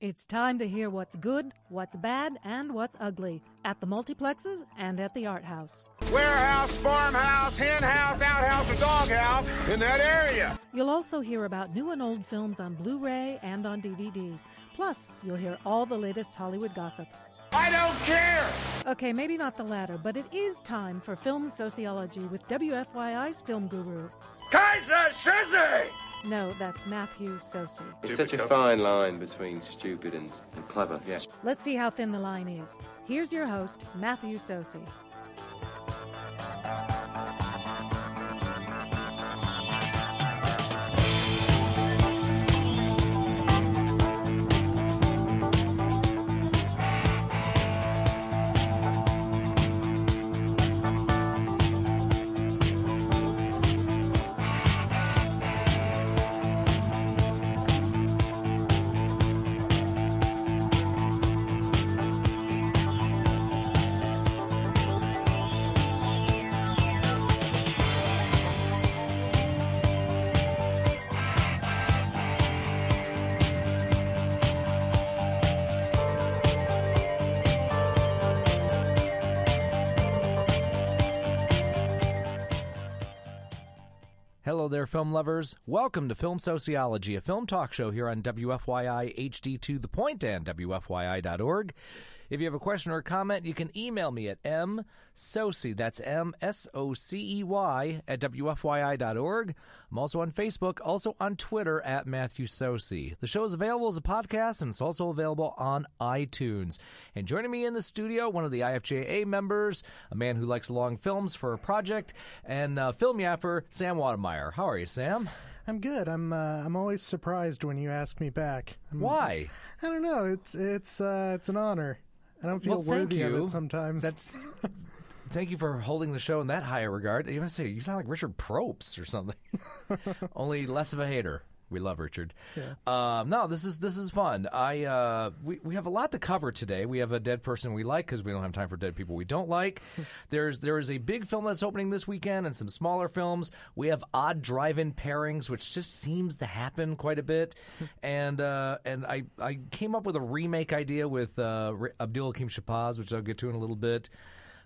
It's time to hear what's good, what's bad, and what's ugly at the multiplexes and at the art house. Warehouse, farmhouse, hen house, outhouse, or doghouse in that area. You'll also hear about new and old films on Blu ray and on DVD. Plus, you'll hear all the latest Hollywood gossip. I don't care. Okay, maybe not the latter, but it is time for film Soceyology with WFYI's film guru. Kaiser Shizzy! No, that's Matthew Socey. It's such a fine line between stupid and, and clever. Yeah. Let's see how thin the line is. Here's your host, Matthew Socey. Film lovers. Welcome to Film Soceyology, a film talk show here on WFYI HD2 The Point and WFYI.org. If you have a question or a comment, you can email me at msocey, that's M-S-O-C-E-Y, at WFYI.org. I'm also on Facebook, also on Twitter at Matthew Socey. The show is available as a podcast and it's also available on iTunes. And joining me in the studio, one of the IFJA members, a man who likes long films for a project, and uh, film yapper, Sam Watermeier. How are you, Sam? I'm good. I'm uh, I'm always surprised when you ask me back. I'm, Why? I don't know. It's it's uh, it's an honor. I don't feel Well, worthy of it sometimes. That's. Thank you for holding the show in that high regard. You must say you sound like Richard Probst or something. Only less of a hater. We love Richard. Um, no, this is this is fun. I uh, we we have a lot to cover today. We have a dead person we like because we don't have time for dead people we don't like. There's there is a big film that's opening this weekend and some smaller films. We have odd drive-in pairings, which just seems to happen quite a bit. and uh, and I I came up with a remake idea with uh, Abdul Hakim Shabazz, which I'll get to in a little bit.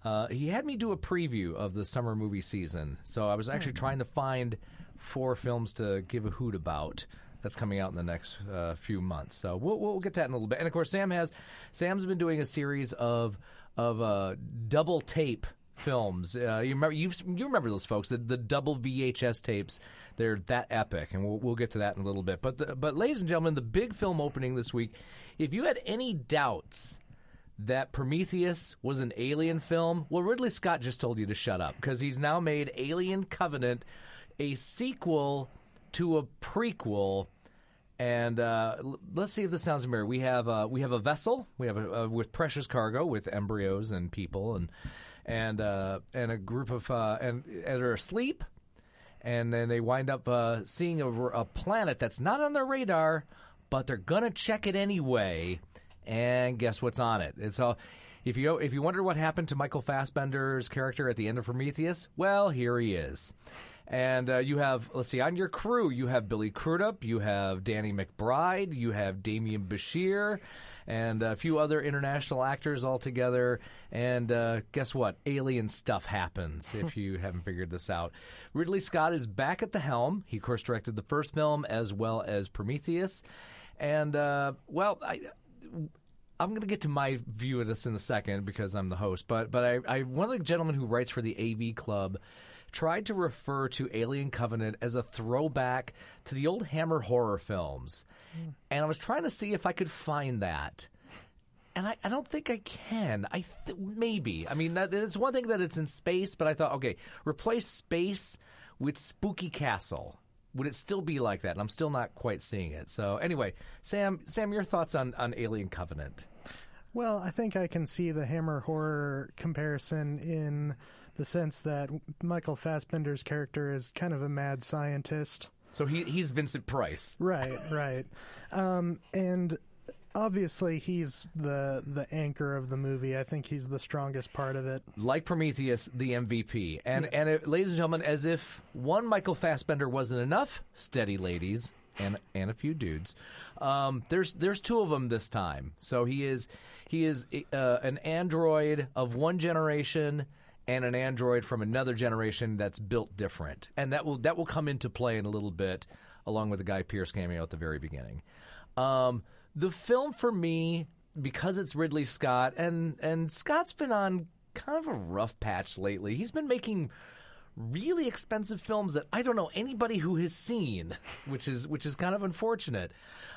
Uh, he had me do a preview of the summer movie season, so I was actually trying to find four films to give a hoot about. That's coming out in the next uh, few months, so we'll, we'll get that in a little bit. And of course, Sam has Sam's been doing a series of of uh, double tape films. Uh, you remember you remember those folks the, the double VHS tapes. They're that epic, and we'll we'll get to that in a little bit. But the, but ladies and gentlemen, the big film opening this week. If you had any doubts that Prometheus was an alien film, well, Ridley Scott just told you to shut up because he's now made Alien Covenant a sequel to a prequel. And uh, l- let's see if this sounds familiar. We have uh, we have a vessel. We have a, with precious cargo with embryos and people and and uh, and a group of uh, and, and are asleep and then they wind up uh, seeing a, a planet that's not on their radar, but they're gonna check it anyway. And guess what's on it? It's all. If you if you wonder what happened to Michael Fassbender's character at the end of Prometheus, well, here he is. And uh, you have, let's see, on your crew, you have Billy Crudup, you have Danny McBride, you have Demián Bichir, and a few other international actors all together. And uh, guess what? Alien stuff happens if you haven't figured this out. Ridley Scott is back at the helm. He, of course, directed the first film as well as Prometheus. And, uh, well, I. I'm going to get to my view of this in a second because I'm the host. But but I, I one of the gentlemen who writes for the AV Club tried to refer to Alien Covenant as a throwback to the old Hammer horror films, hmm. and I was trying to see if I could find that. And I, I don't think I can. I th- maybe. I mean, that, it's one thing that it's in space, but I thought, okay, replace space with Spooky Castle. Would it still be like that? And I'm still not quite seeing it. So anyway, Sam, Sam, your thoughts on, on Alien Covenant? well, I think I can see the Hammer horror comparison in the sense that Michael Fassbender's character is kind of a mad scientist. So he he's Vincent Price. Right, right. Um, and obviously he's the the anchor of the movie. I think he's the strongest part of it. like Prometheus, the MVP. And and it, ladies and gentlemen, as if one Michael Fassbender wasn't enough, steady ladies, and and a few dudes. Um, there's there's two of them this time. So he is he is uh, an android of one generation and an android from another generation that's built different, and that will that will come into play in a little bit, along with the Guy Pearce cameo at the very beginning. Um, the film for me, because it's Ridley Scott, and and Scott's been on kind of a rough patch lately. He's been making really expensive films that I don't know anybody who has seen, which is which is kind of unfortunate.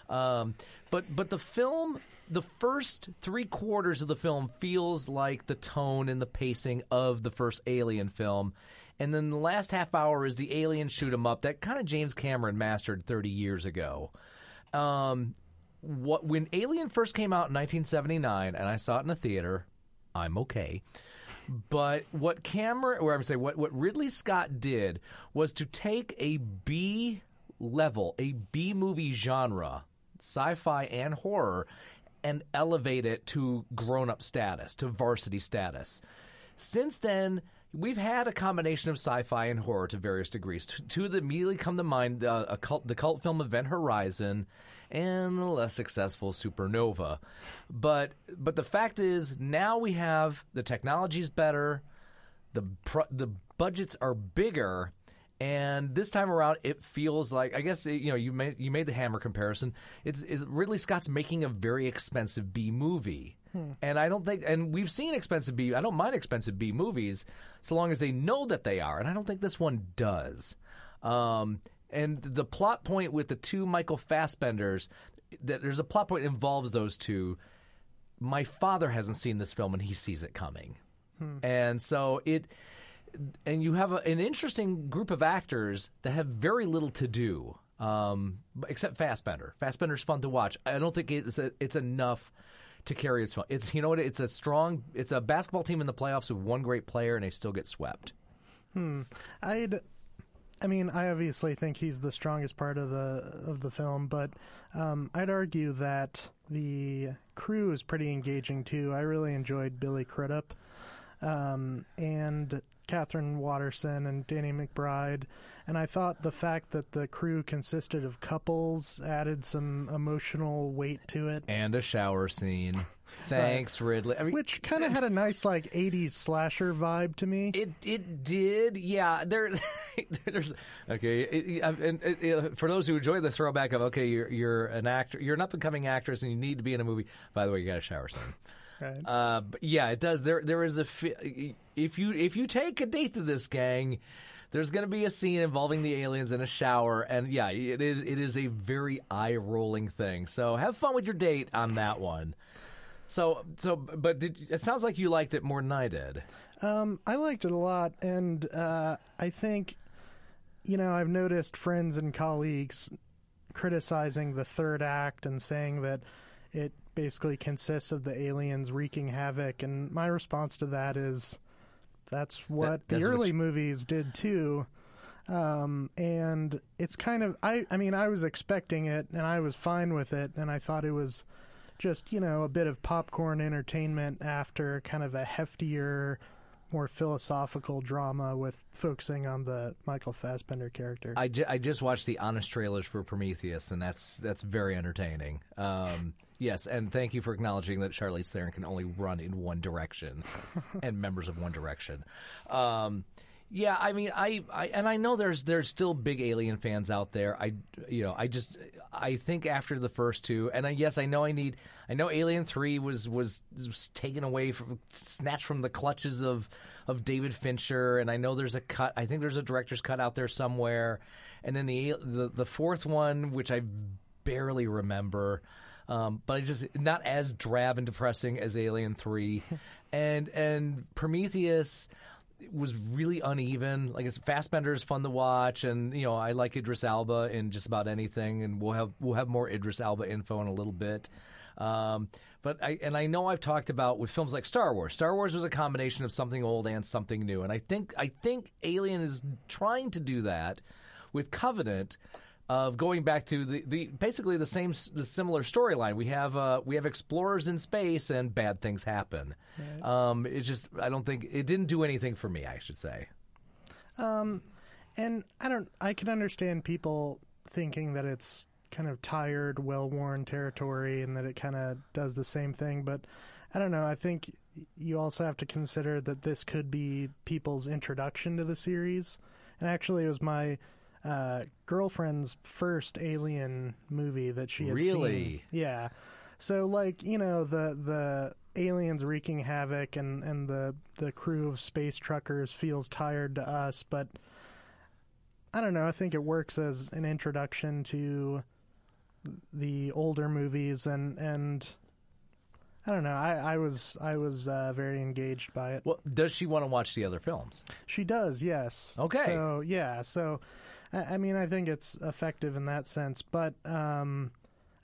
Um, but but the film, the first three quarters of the film feels like the tone and the pacing of the first Alien film. And then the last half hour is the alien shoot 'em up that kind of James Cameron mastered 30 years ago. Um, what when Alien first came out in 1979, and I saw it in a theater, I'm okay. But what Cameron, or I'm saying, what what Ridley Scott did was to take a B level, a B movie genre, sci-fi and horror, and elevate it to grown-up status, to varsity status. Since then, we've had a combination of sci-fi and horror to various degrees. Two that immediately come to mind: uh, cult, the cult film Event Horizon, and the less successful Supernova. But but the fact is, now we have the technology's better, the pr- the budgets are bigger. And this time around, it feels like I guess you know you made you made the Hammer comparison. It's, it's Ridley Scott's making a very expensive B movie, and I don't think and we've seen expensive B. I don't mind expensive B movies so long as they know that they are, and I don't think this one does. Um, and the plot point with the two Michael Fassbenders, that there's a plot point that involves those two. My father hasn't seen this film, and he sees it coming, and so it and you have a, an interesting group of actors that have very little to do, um, except Fassbender. Fassbender's fun to watch. I don't think it's a, it's enough to carry its fun. It's you know what? It's a strong. It's a basketball team in the playoffs with one great player, and they still get swept. Hmm. I'd I mean, I obviously think he's the strongest part of the of the film, but um, I'd argue that the crew is pretty engaging too. I really enjoyed Billy Crudup um, and Katherine Waterston and Danny McBride, and I thought the fact that the crew consisted of couples added some emotional weight to it. And a shower scene. Thanks, Ridley. I mean, Which kind of had a nice like '80s slasher vibe to me. It it did, yeah. There, there's okay. It, and it, it, for those who enjoy the throwback of okay, you're you're an actor, you're an up and coming actress, and you need to be in a movie. By the way, you got a shower scene. Right. Uh, but yeah, it does. There there is a fi- if you if you take a date to this gang. There's going to be a scene involving the aliens in a shower, and yeah, it is it is a very eye rolling thing. So have fun with your date on that one. So so, but did, it sounds like you liked it more than I did. Um, I liked it a lot, and uh, I think, you know, I've noticed friends and colleagues criticizing the third act and saying that it basically consists of the aliens wreaking havoc, and my response to that is, that's what That- the that's what early you- movies did too. Um, and it's kind of I I mean I was expecting it and I was fine with it and I thought it was just you know a bit of popcorn entertainment after kind of a heftier more philosophical drama with focusing on the Michael Fassbender character. I, ju- I just watched the honest trailers for Prometheus, and that's that's very entertaining. Um, yes, and thank you for acknowledging that Charlize Theron can only run in one direction, and members of One Direction. Um, yeah, I mean, I, I and I know there's there's still big Alien fans out there. I you know I just I think after the first two, and I, yes, I know I need I know Alien Three was was, was taken away from snatched from the clutches of of David Fincher, and I know there's a cut. I think there's a director's cut out there somewhere, and then the the, the fourth one, which I barely remember. Um, but I just not as drab and depressing as Alien Three, and and Prometheus was really uneven. Like it's Fassbender is fun to watch, and you know I like Idris Elba in just about anything, and we'll have we'll have more Idris Elba info in a little bit. Um, but I and I know I've talked about with films like Star Wars. Star Wars was a combination of something old and something new, and I think I think Alien is trying to do that with Covenant of going back to the, the basically the same the similar storyline. We have uh, we have explorers in space and bad things happen. Um, it just I don't think it didn't do anything for me. I should say. and I don't I can understand people thinking that it's kind of tired, well worn territory and that it kind of does the same thing. But I don't know. I think you also have to consider that this could be people's introduction to the series. And actually, it was my uh, girlfriend's first Alien movie that she had Really? seen. Yeah. So like you know the the aliens wreaking havoc and and the the crew of space truckers feels tired to us, but I don't know. I think it works as an introduction to the older movies and and I don't know. I, I was I was uh, very engaged by it. Well, does she want to watch the other films? She does, yes. Okay. So yeah, so I, I mean, I think it's effective in that sense, but um,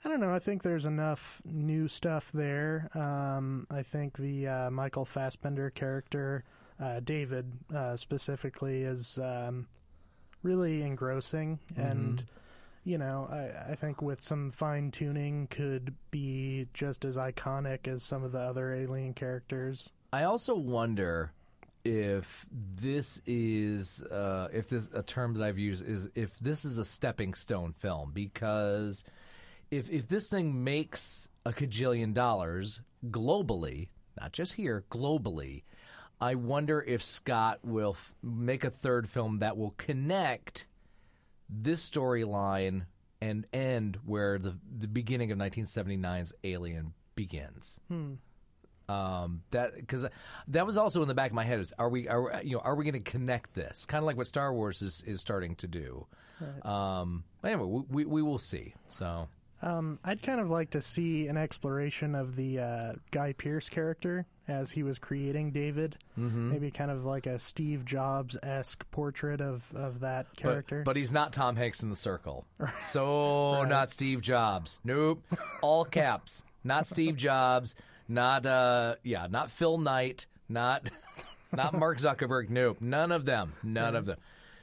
I don't know. I think there's enough new stuff there. Um, I think the uh, Michael Fassbender character, uh, David uh, specifically, is um, really engrossing, and you know, I, I think with some fine tuning, could be just as iconic as some of the other Alien characters. I also wonder if this is uh, if this a term that I've used is if this is a stepping stone film because if if this thing makes a cajillion dollars globally, not just here, globally, I wonder if Scott will f- make a third film that will connect this storyline and end where the the beginning of 1979's Alien begins. Um, that because that was also in the back of my head is are we are you know are we going to connect this kind of like what Star Wars is is starting to do. Um, anyway, we, we we will see. So Um, I'd kind of like to see an exploration of the uh, Guy Pearce character as he was creating David. Mm-hmm. Maybe kind of like a Steve Jobs esque portrait of, of that character. but he's not Tom Hanks in the Circle. So not Steve Jobs. Nope. All caps. Not Steve Jobs. Not uh yeah. Not Phil Knight. Not not Mark Zuckerberg. Nope. None of them. None of them.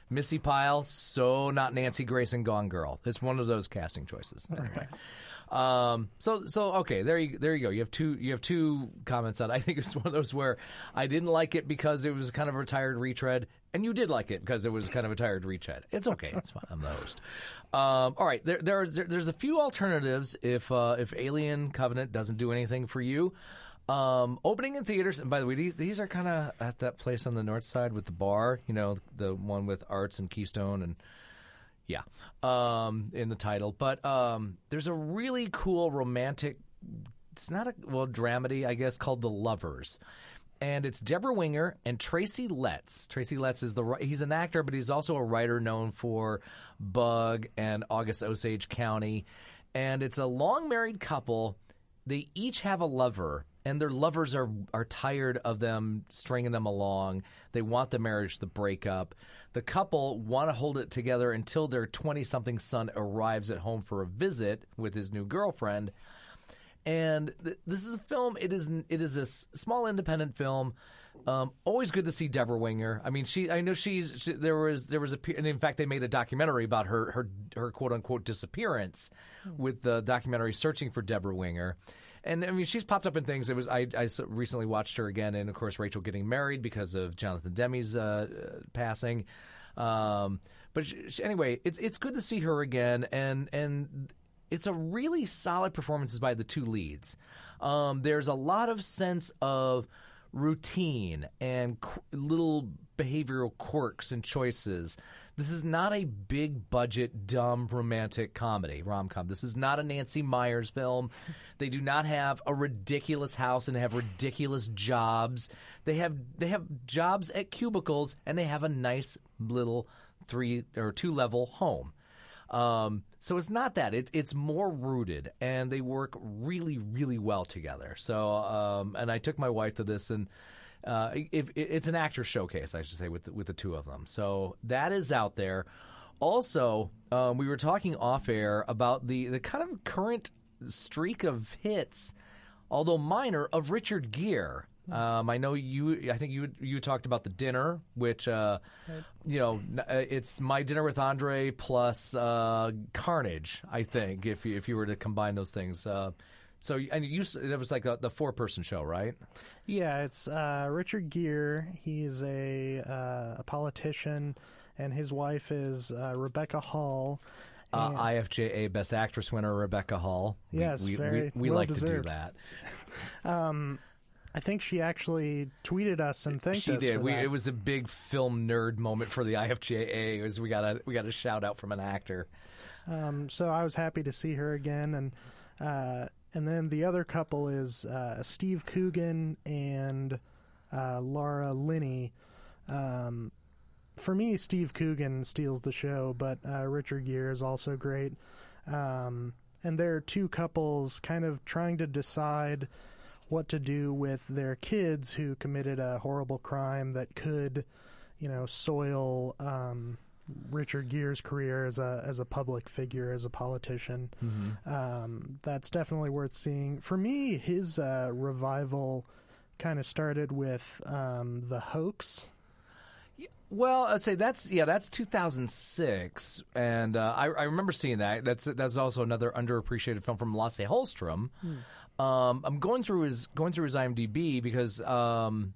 Missi Pyle. So not Nancy Grayson. Gone Girl. It's one of those casting choices. Anyway. Um, so so okay, there you there you go. You have two you have two comments on. I think it's one of those where I didn't like it because it was kind of a tired retread, and you did like it because it was kind of a tired retread. It's okay, it's fine. I'm the host. Um, all right, there there's there, there's a few alternatives if uh, if Alien Covenant doesn't do anything for you. Um, opening in theaters, and by the way, these, these are kind of at that place on the north side with the bar, you know, the one with Arts and Keystone and yeah, um, in the title. But um, there's a really cool romantic. It's not a well dramedy, I guess, called The Lovers, and it's Debra Winger and Tracy Letts. Tracy Letts is the he's an actor, but he's also a writer known for Bug and August Osage County, and it's a long married couple. They each have a lover, and their lovers are are tired of them stringing them along. They want the marriage to break up. The couple want to hold it together until their 20 something son arrives at home for a visit with his new girlfriend. And th- this is a film. It is it is a s- small independent film. Um, always good to see Debra Winger. I mean, she. I know she's. She, there was there was a. And in fact, they made a documentary about her her her quote unquote disappearance, with the documentary searching for Debra Winger. And I mean, she's popped up in things. It was I, I, recently watched her again, and of course, Rachel getting married because of Jonathan Demme's uh, uh, passing. Um, but she, she- anyway, it's it's good to see her again, and and it's a really solid performances by the two leads. Um, there's a lot of sense of routine and qu- little behavioral quirks and choices. This is not a big budget, dumb romantic comedy, rom com. This is not a Nancy Meyers film. They do not have a ridiculous house and have ridiculous jobs. They have they have jobs at cubicles and they have a nice little three or two level home. Um, so it's not that. It, it's more rooted, and they work really, really well together. So, um, and I took my wife to this, and uh, if, it's an actor showcase, I should say, with the, with the two of them. So that is out there. Also, um, we were talking off air about the the kind of current streak of hits, although minor, of Richard Gere. Um, I know you. I think you you talked about the dinner, which uh, you know uh, it's my dinner with Andre plus uh, Carnage. I think if you, if you were to combine those things. Uh, so and you it was like a, the four person show, right? Yeah, it's uh, Richard Gere. He's a uh, a politician, and his wife is uh, Rebecca Hall. Uh, IFJA Best Actress winner Rebecca Hall. We- Yes, we, very we, we well like to do deserved. that. I think she actually tweeted us and thanked She us did. for We, it was a big film nerd moment for the IFJA. Was we got a we got a shout out from an actor. Um, so I was happy to see her again, and uh, and then the other couple is uh, Steve Coogan and uh, Laura Linney. Um, for me, Steve Coogan steals the show, but uh, Richard Gere is also great. Um, and they're two couples kind of trying to decide what to do with their kids who committed a horrible crime that could, you know, soil um, Richard Gere's career as a as a public figure, as a politician. Um, that's definitely worth seeing. For me, his uh, revival kind of started with um, the hoax. Well, I'd say that's yeah, that's 2006, and uh, I, I remember seeing that. That's that's also another underappreciated film from Lasse Hallström. Um, I'm going through his going through his IMDb because um,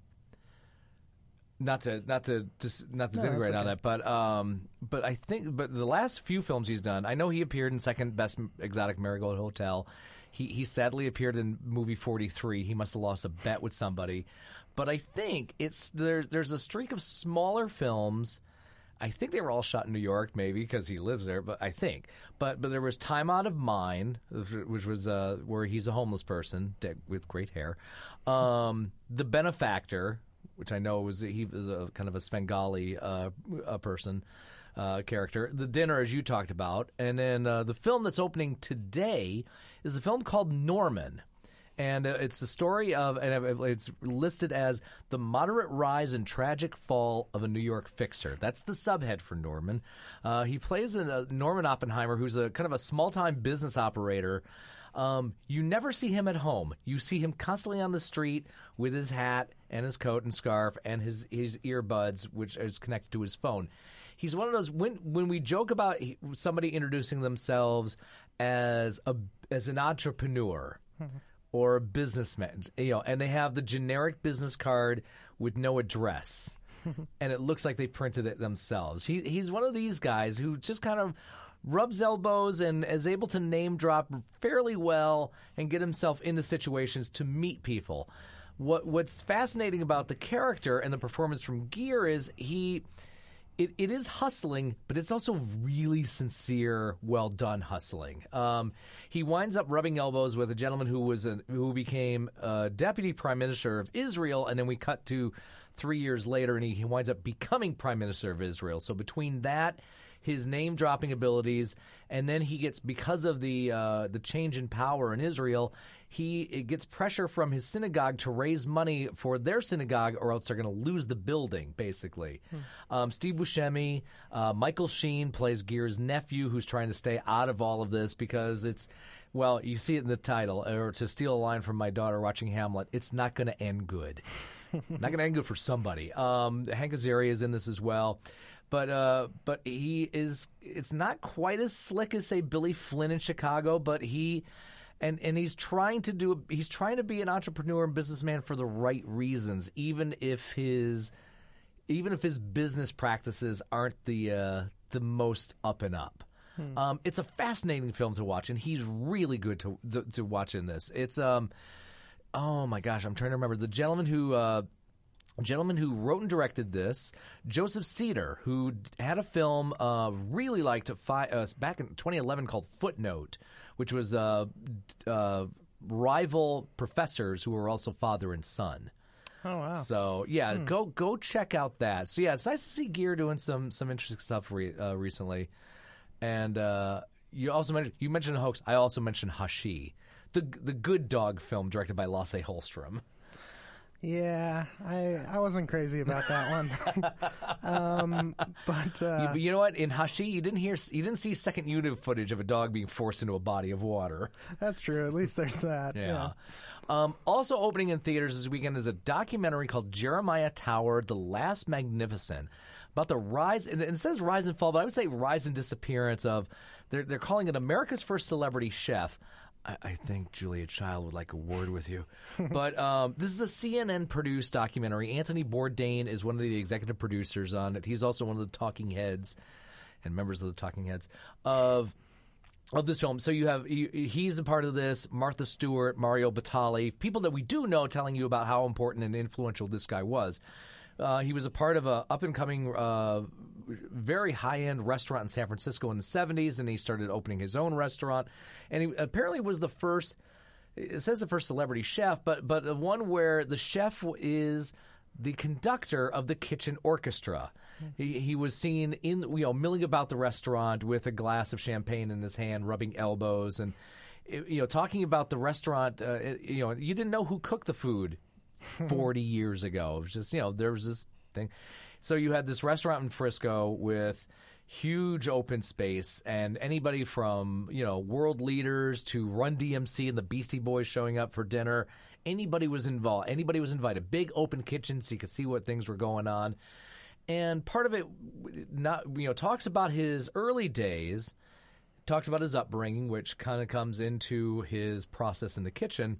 not to not to just not to No, denigrate that's on that, but um, but I think but the last few films he's done, I know he appeared in Second Best Exotic Marigold Hotel. He he sadly appeared in movie 43. He must have lost a bet with somebody, but I think it's there. There's a streak of smaller films. I think they were all shot in New York, maybe because he lives there. But I think, but but there was Time Out of Mind, which was uh, where he's a homeless person with great hair. Um, the Benefactor, which I know was he was a kind of a Svengali uh, a person uh, character. The Dinner, as you talked about, and then uh, the film that's opening today is a film called Norman. And uh, it's the story of, and it's listed as the moderate rise and tragic fall of a New York fixer. That's the subhead for Norman. Uh, he plays a, uh, Norman Oppenheimer, who's a kind of a small time business operator. Um, you never see him at home. You see him constantly on the street with his hat and his coat and scarf and his his earbuds, which is connected to his phone. He's one of those when when we joke about somebody introducing themselves as a as an entrepreneur or a businessman, you know, and they have the generic business card with no address. and it looks like they printed it themselves. He he's one of these guys who just kind of rubs elbows and is able to name drop fairly well and get himself into situations to meet people. What what's fascinating about the character and the performance from Gere is he it, it is hustling, but it's also really sincere, well done hustling. Um, he winds up rubbing elbows with a gentleman who was a, who became deputy prime minister of Israel, and then we cut to three years later, and he, he winds up becoming prime minister of Israel. So between that, his name dropping abilities, and then he gets because of the uh, the change in power in Israel, he gets pressure from his synagogue to raise money for their synagogue, or else they're going to lose the building. Basically, um, Steve Buscemi, uh, Michael Sheen plays Gere's nephew, who's trying to stay out of all of this because it's. Well, you see it in the title, or to steal a line from my daughter watching Hamlet, it's not going to end good. not going to end good for somebody. Um, Hank Azaria is in this as well, but uh, but he is. It's not quite as slick as say Billy Flynn in Chicago, but he. And, and he's trying to do he's trying to be an entrepreneur and businessman for the right reasons, even if his even if his business practices aren't the uh, the most up and up. Um, it's a fascinating film to watch, and he's really good to to, to watch in this. It's um, oh my gosh, I'm trying to remember the gentleman who. Uh, gentleman who wrote and directed this, Joseph Cedar, who d- had a film uh, really liked fi- uh, back in 2011 called Footnote, which was uh, d- uh, rival professors who were also father and son. Oh wow! So yeah, go go check out that. So yeah, it's nice to see Gere doing some some interesting stuff re- uh, recently. And uh, you also mentioned you mentioned hoax. I also mentioned Hachi, the the good dog film directed by Lasse Hallström. Yeah, I I wasn't crazy about that one, um, but uh, You- but you know what? In Hachi, you didn't hear you didn't see second unit footage of a dog being forced into a body of water. that's true. At least there's that. Yeah. Um, also opening in theaters this weekend is a documentary called Jeremiah Tower: The Last Magnificent, about the rise. And it says rise and fall, but I would say rise and disappearance of. They're they're calling it America's first celebrity chef. I, I think Julia Child would like a word with you, but um, this is a CNN produced documentary. Anthony Bourdain is one of the executive producers on it. He's also one of the talking heads and members of the Talking Heads of of this film. So you have he- he's a part of this. Martha Stewart, Mario Batali, people that we do know, telling you about how important and influential this guy was. Uh, he was a part of a up and coming, uh, very high end restaurant in San Francisco in the '70s, and he started opening his own restaurant. And he apparently was the first. It says the first celebrity chef, but but one where the chef is the conductor of the kitchen orchestra. He, he was seen in you know milling about the restaurant with a glass of champagne in his hand, rubbing elbows, and you know talking about the restaurant. Uh, you know you didn't know who cooked the food forty years ago. It was just you know there was this thing. So you had this restaurant in Frisco with huge open space and anybody from you know world leaders to Run DMC and the Beastie Boys showing up for dinner. Anybody was involved. Anybody was invited. Big open kitchen so you could see what things were going on. And part of it, not you know, talks about his early days, talks about his upbringing, which kind of comes into his process in the kitchen.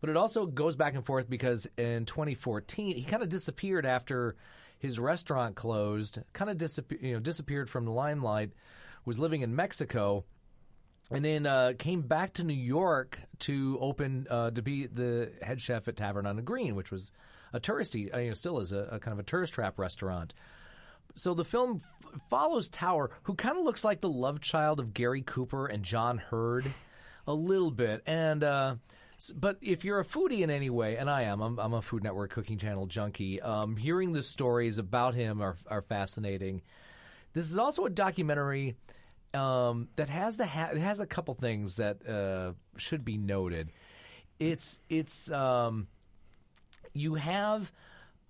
But it also goes back and forth because in 2014 he kind of disappeared after his restaurant closed, kind of disappeared, you know, disappeared from the limelight. Was living in Mexico, and then uh, came back to New York to open uh, to be the head chef at Tavern on the Green, which was a touristy, uh, you know, still is a, a kind of a tourist trap restaurant. So the film f- follows Tower, who kind of looks like the love child of Gary Cooper and John Hurt, a little bit. And uh, but if you're a foodie in any way, and I am, I'm, I'm a Food Network Cooking Channel junkie. Um, hearing the stories about him are are fascinating. This is also a documentary um, that has the ha- it has a couple things that uh, should be noted. It's it's um, you have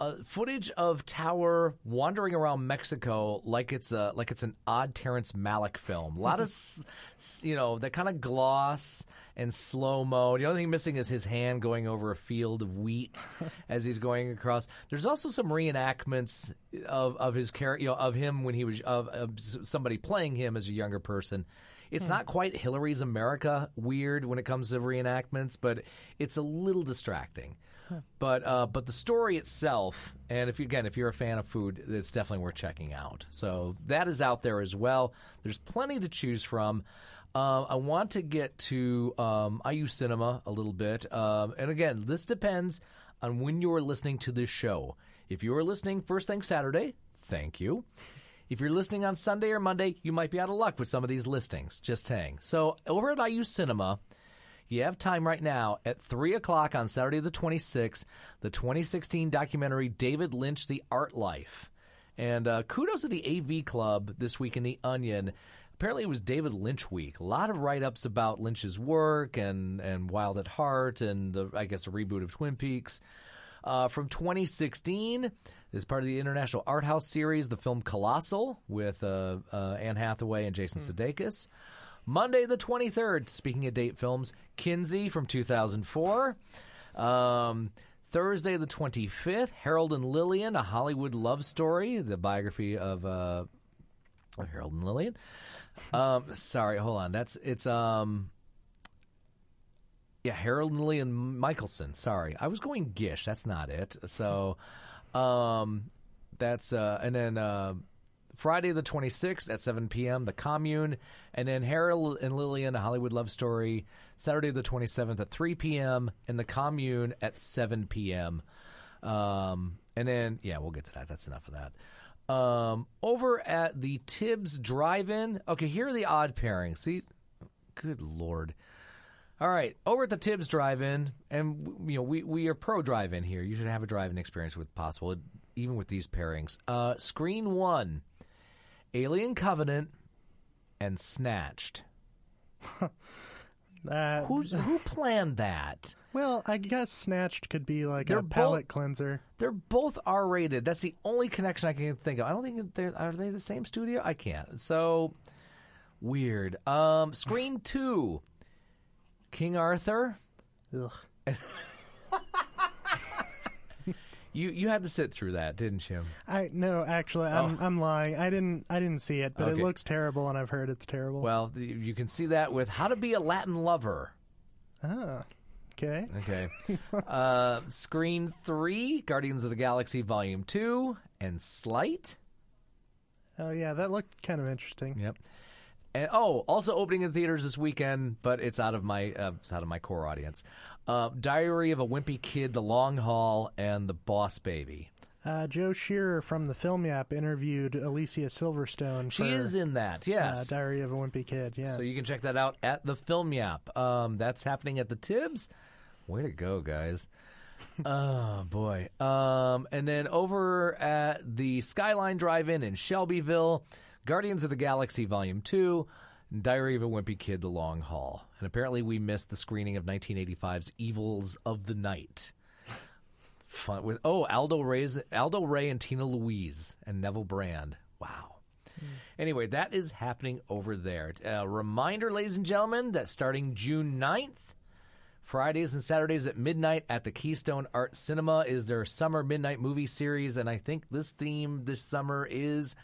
uh, footage of Tower wandering around Mexico like it's a like it's an odd Terrence Malick film. A lot of you know that kind of gloss and slow mo. The only thing missing is his hand going over a field of wheat as he's going across. There's also some reenactments of of his character, you know, of him when he was of, of somebody playing him as a younger person. It's not quite Hillary's America weird when it comes to reenactments, but it's a little distracting. But uh, but the story itself, and if you, again if you're a fan of food, it's definitely worth checking out. So that is out there as well. There's plenty to choose from. Uh, I want to get to um, IU Cinema a little bit, um, and again, this depends on when you're listening to this show. If you are listening first thing Saturday, thank you. If you're listening on Sunday or Monday, you might be out of luck with some of these listings. Just saying. So over at IU Cinema, you have time right now at 3 o'clock on Saturday the 26th, the 2016 documentary David Lynch, The Art Life. And uh, kudos to the AV Club this week in The Onion. Apparently, it was David Lynch week. A lot of write ups about Lynch's work and, and Wild at Heart and, the I guess, the reboot of Twin Peaks. Uh, from 2016, as part of the International Art House series, the film Colossal with uh, uh, Anne Hathaway and Jason Sudeikis. Monday the 23rd, speaking of date films, Kinsey from 2004. Um, Thursday the 25th, Harold and Lillian, a Hollywood love story, the biography of, uh, of Harold and Lillian. Um, sorry, hold on. That's it's um yeah, Harold and Lillian Michelson. Sorry, I was going Gish. That's not it. So, um, that's uh, and then uh, Friday the twenty sixth at seven p.m. The Commune, and then Harold and Lillian, a Hollywood love story. Saturday the twenty seventh at three p.m. and The Commune at seven p.m. Um, and then yeah, we'll get to that. That's enough of that. Um, over at the Tibbs Drive-In. Okay, here are the odd pairings. See, good lord. All right, over at the Tibbs Drive-In, and you know we we are pro drive-in here. You should have a drive-in experience with possible, even with these pairings. Uh, screen one, Alien Covenant, and Snatched. That, Who's who planned that? well, I guess Snatched could be like They're a both- palate cleanser. They're both R-rated. That's the only connection I can think of. I don't think they're are they the same studio. I can't. So weird. Um, screen two, King Arthur. Ugh. You you had to sit through that, didn't you? I no, actually, I'm I'm lying. I didn't I didn't see it, but Oh. Okay. it looks terrible, and I've heard it's terrible. Well, you can see that with How to Be a Latin Lover. ah, okay. Okay. uh, screen three, Guardians of the Galaxy Volume Two, and Slight. Oh yeah, that looked kind of interesting. Yep. And oh, also opening in theaters this weekend, but it's out of my uh, it's out of my core audience. Uh, Diary of a Wimpy Kid, The Long Haul, and The Boss Baby. Uh, Joe Shearer from the Film Yap interviewed Alicia Silverstone. She for, is in that, uh. Diary of a Wimpy Kid. Yeah. So you can check that out at the Film Yap. Um, that's happening at the Tibbs. Way to go, guys. oh boy. Um, and then over at the Skyline Drive-In in Shelbyville, Guardians of the Galaxy Volume Two, Diary of a Wimpy Kid: The Long Haul. And apparently, we missed the screening of 1985's Evils of the Night. Fun with oh Aldo Ray's Aldo Ray and Tina Louise and Neville Brand. Wow. Anyway, that is happening over there. Uh, reminder, ladies and gentlemen, that starting June 9th, Fridays and Saturdays at midnight at the Keystone Art Cinema is their summer midnight movie series. And I think this theme this summer is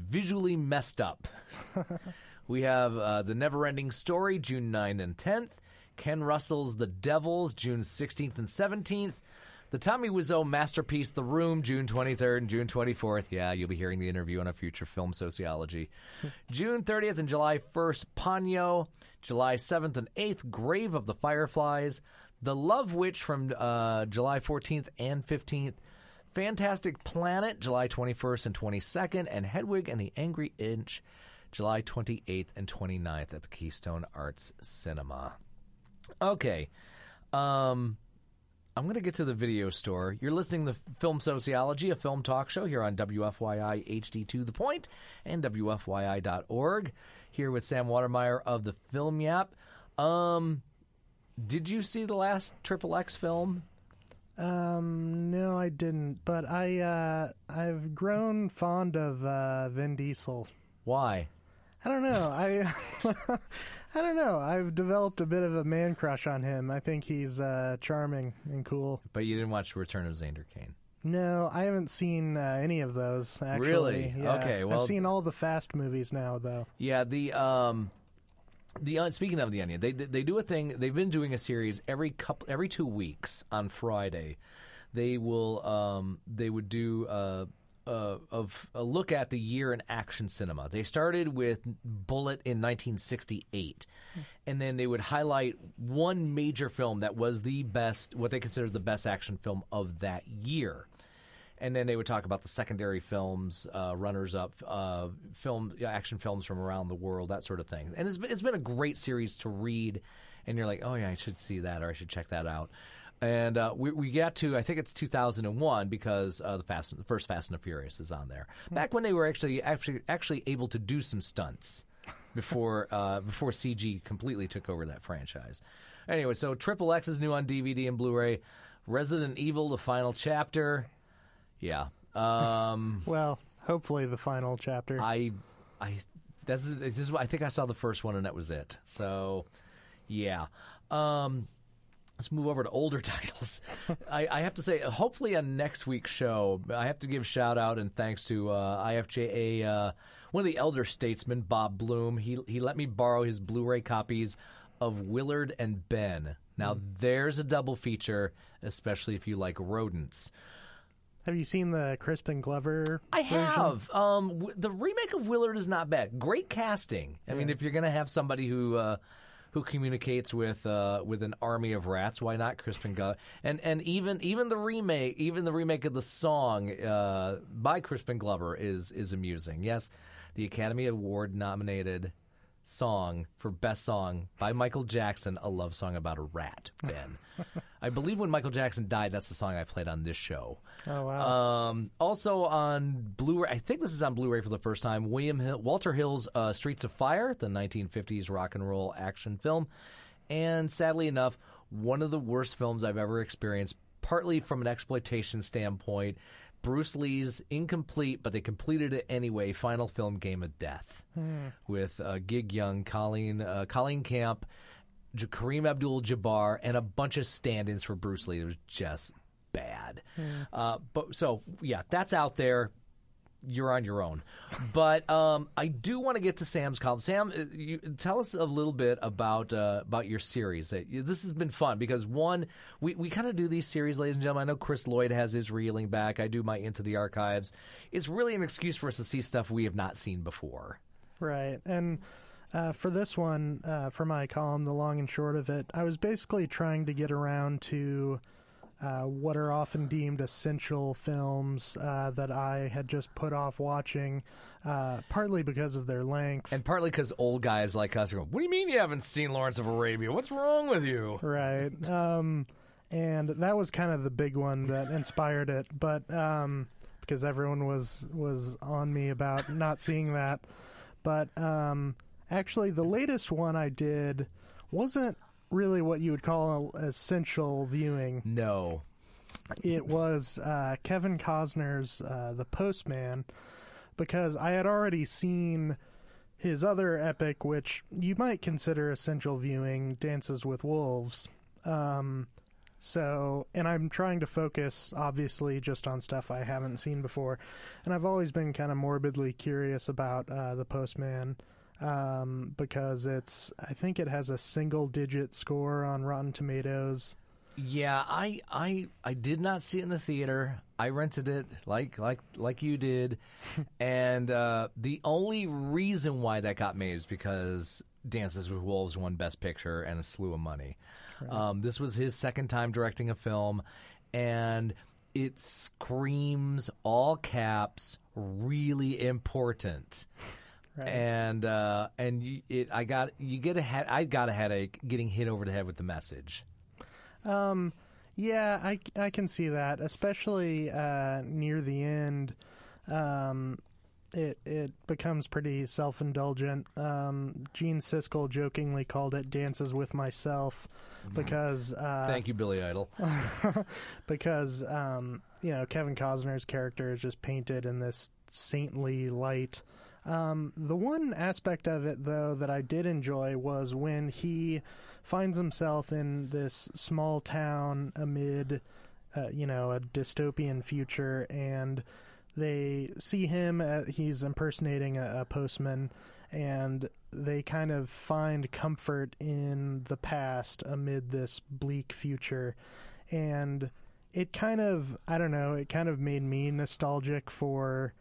visually messed up. we have uh, The Neverending Story, June 9th and 10th. Ken Russell's The Devils, June 16th and 17th. The Tommy Wiseau masterpiece, The Room, June 23rd and June 24th. Yeah, you'll be hearing the interview on a future film Soceyology. June 30th and July 1st, Ponyo. July 7th and 8th, Grave of the Fireflies. The Love Witch from uh, July 14th and 15th. Fantastic Planet, July 21st and 22nd. And Hedwig and the Angry Inch, July 28th and 29th at the Keystone Arts Cinema. Okay. Um, I'm going to get to the video store. You're listening to Film Soceyology, a film talk show here on WFYI HD2 The Point and WFYI.org. Here with Sam Watermeier of the Film Yap. Um, did you see the last Triple X film? Um, no, I didn't. But I, uh, I've grown fond of uh, Vin Diesel. Why? I don't know. I, I don't know. I've developed a bit of a man crush on him. I think he's uh, charming and cool. But you didn't watch Return of Xander Cage. No, I haven't seen uh, any of those. Actually, Really? Yeah. Okay, well- I've seen all the Fast movies now, though. Yeah, the um, the uh, speaking of the Onion, they they do a thing. They've been doing a series every couple every two weeks on Friday. They will um, they would do uh, uh, of a look at the year in action cinema. They started with Bullitt in 1968, and then they would highlight one major film that was the best, what they considered the best action film of that year and then they would talk about the secondary films, uh, runners up, uh, film action films from around the world, that sort of thing. And it's been, it's been a great series to read, and you're like, oh yeah, I should see that or I should check that out. And uh, we, we got to I think it's 2001 because uh, the fast the first Fast and the Furious is on there. Back when they were actually actually actually able to do some stunts before uh, before CG completely took over that franchise. Anyway, so Triple X is new on DVD and Blu-ray. Resident Evil: The Final Chapter. Yeah. Um, Well, hopefully the final chapter. I, I, this is, this is, I think I saw the first one and that was it. So, yeah. Um, let's move over to older titles. I, I have to say, hopefully on next week's show, I have to give shout out and thanks to uh, IFJA, uh, one of the elder statesmen, Bob Bloom. He he let me borrow his Blu-ray copies of Willard and Ben. Now there's a double feature, especially if you like rodents. Have you seen the Crispin Glover? I version? have. Um, w- the remake of Willard is not bad. Great casting. I mean, if you're going to have somebody who uh, who communicates with uh, with an army of rats, why not Crispin Glover? And and even even the remake, even the remake of the song uh, by Crispin Glover is is amusing. Yes, the Academy Award nominated song for best song by Michael Jackson, a love song about a rat. Ben, I believe when Michael Jackson died, that's the song I played on this show. Oh wow. Um, also on Blu-ray, I think this is on Blu-ray for the first time. William Hill, Walter Hill's uh, Streets of Fire, the 1950s rock and roll action film, and sadly enough, one of the worst films I've ever experienced. Partly from an exploitation standpoint, Bruce Lee's incomplete, but they completed it anyway. Final film, Game of Death, with uh, Gig Young, Colleen, uh, Colleen Camp, J- Kareem Abdul-Jabbar, and a bunch of stand-ins for Bruce Lee. It was just bad. Uh, but so yeah, that's out there. You're on your own. But um, I do want to get to Sam's column. Sam, uh, you, tell us a little bit about uh, about your series. This has been fun because one, we, we kind of do these series, ladies and gentlemen. I know Chris Lloyd has his reeling back. I do my Into the Archives. It's really an excuse for us to see stuff we have not seen before. Right. And Uh, for this one, uh, for my column, the long and short of it, I was basically trying to get around to uh, what are often deemed essential films uh, that I had just put off watching, uh, partly because of their length. And partly because old guys like us are going, What do you mean you haven't seen Lawrence of Arabia? What's wrong with you? right. Um, and that was kind of the big one that inspired it. But um, because everyone was was on me about not seeing that. But um, actually, the latest one I did wasn't really what you would call essential viewing. No. It was uh, Kevin Costner's uh, The Postman, because I had already seen his other epic, which you might consider essential viewing, Dances with Wolves. Um, so, and I'm trying to focus, obviously, just on stuff I haven't seen before. And I've always been kind of morbidly curious about uh, The Postman um, because it's, I think it has a single digit score on Rotten Tomatoes. Yeah, I I I did not see it in the theater. I rented it like like like you did, and uh, the only reason why that got made is because Dances with Wolves won Best Picture and a slew of money. Um, this was his second time directing a film, and it screams all caps really important. And uh, and you, it, I got you get a head. I got a headache getting hit over the head with the message. Um, yeah, I, I can see that, especially uh, near the end. Um, it it becomes pretty self indulgent. Um, Gene Siskel jokingly called it "Dances with Myself" because uh, Thank you, Billy Idol. because um, you know Kevin Costner's character is just painted in this saintly light. Um, the one aspect of it, though, that I did enjoy was when he finds himself in this small town amid, uh, you know, a dystopian future, and they see him. Uh, he's impersonating a, a postman, and they kind of find comfort in the past amid this bleak future, and it kind of, I don't know, it kind of made me nostalgic for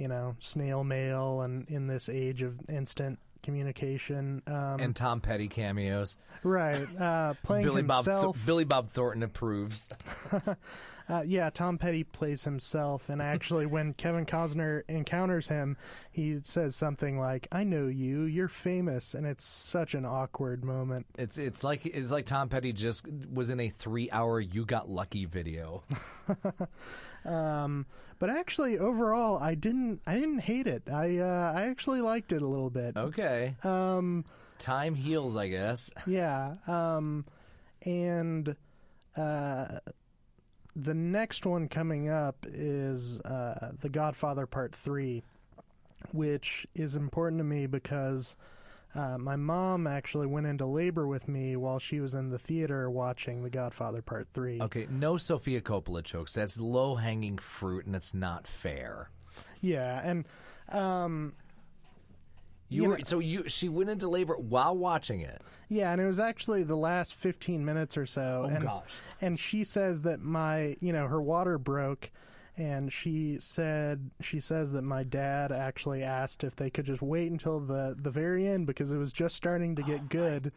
you know, snail mail and in this age of instant communication. Um, and Tom Petty cameos. right. Uh, playing Billy Bob himself. Th- Billy Bob Thornton approves. uh, yeah, Tom Petty plays himself. And actually, when Kevin Costner encounters him, he says something like, I know you. You're famous. And it's such an awkward moment. It's it's like it's like Tom Petty just was in a three hour "You Got Lucky" video. Um, but actually, overall, I didn't. I didn't hate it. I uh, I actually liked it a little bit. Okay, Um, time heals, I guess. Yeah. Um, and uh, the next one coming up is uh, The Godfather Part 3, which is important to me because uh, my mom actually went into labor with me while she was in the theater watching The Godfather Part 3. Okay, no Sofia Coppola jokes. That's low hanging fruit, and it's not fair. Yeah. And. Um, You, You were know- so you she went into labor while watching it. Yeah, and it was actually the last 15 minutes or so. Oh, and, gosh. And she says that my, you know, her water broke and she said she says that my dad actually asked if they could just wait until the the very end because it was just starting to get good.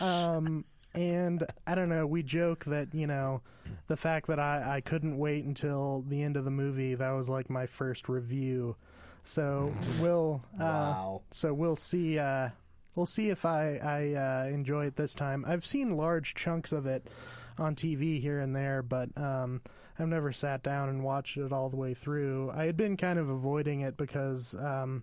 Um and I don't know, we joke that, you know, the fact that I I couldn't wait until the end of the movie, that was like my first review. So we'll uh Wow. so we'll see. Uh, we'll see if I I uh, enjoy it this time. I've seen large chunks of it on TV here and there, but um, I've never sat down and watched it all the way through. I had been kind of avoiding it because um,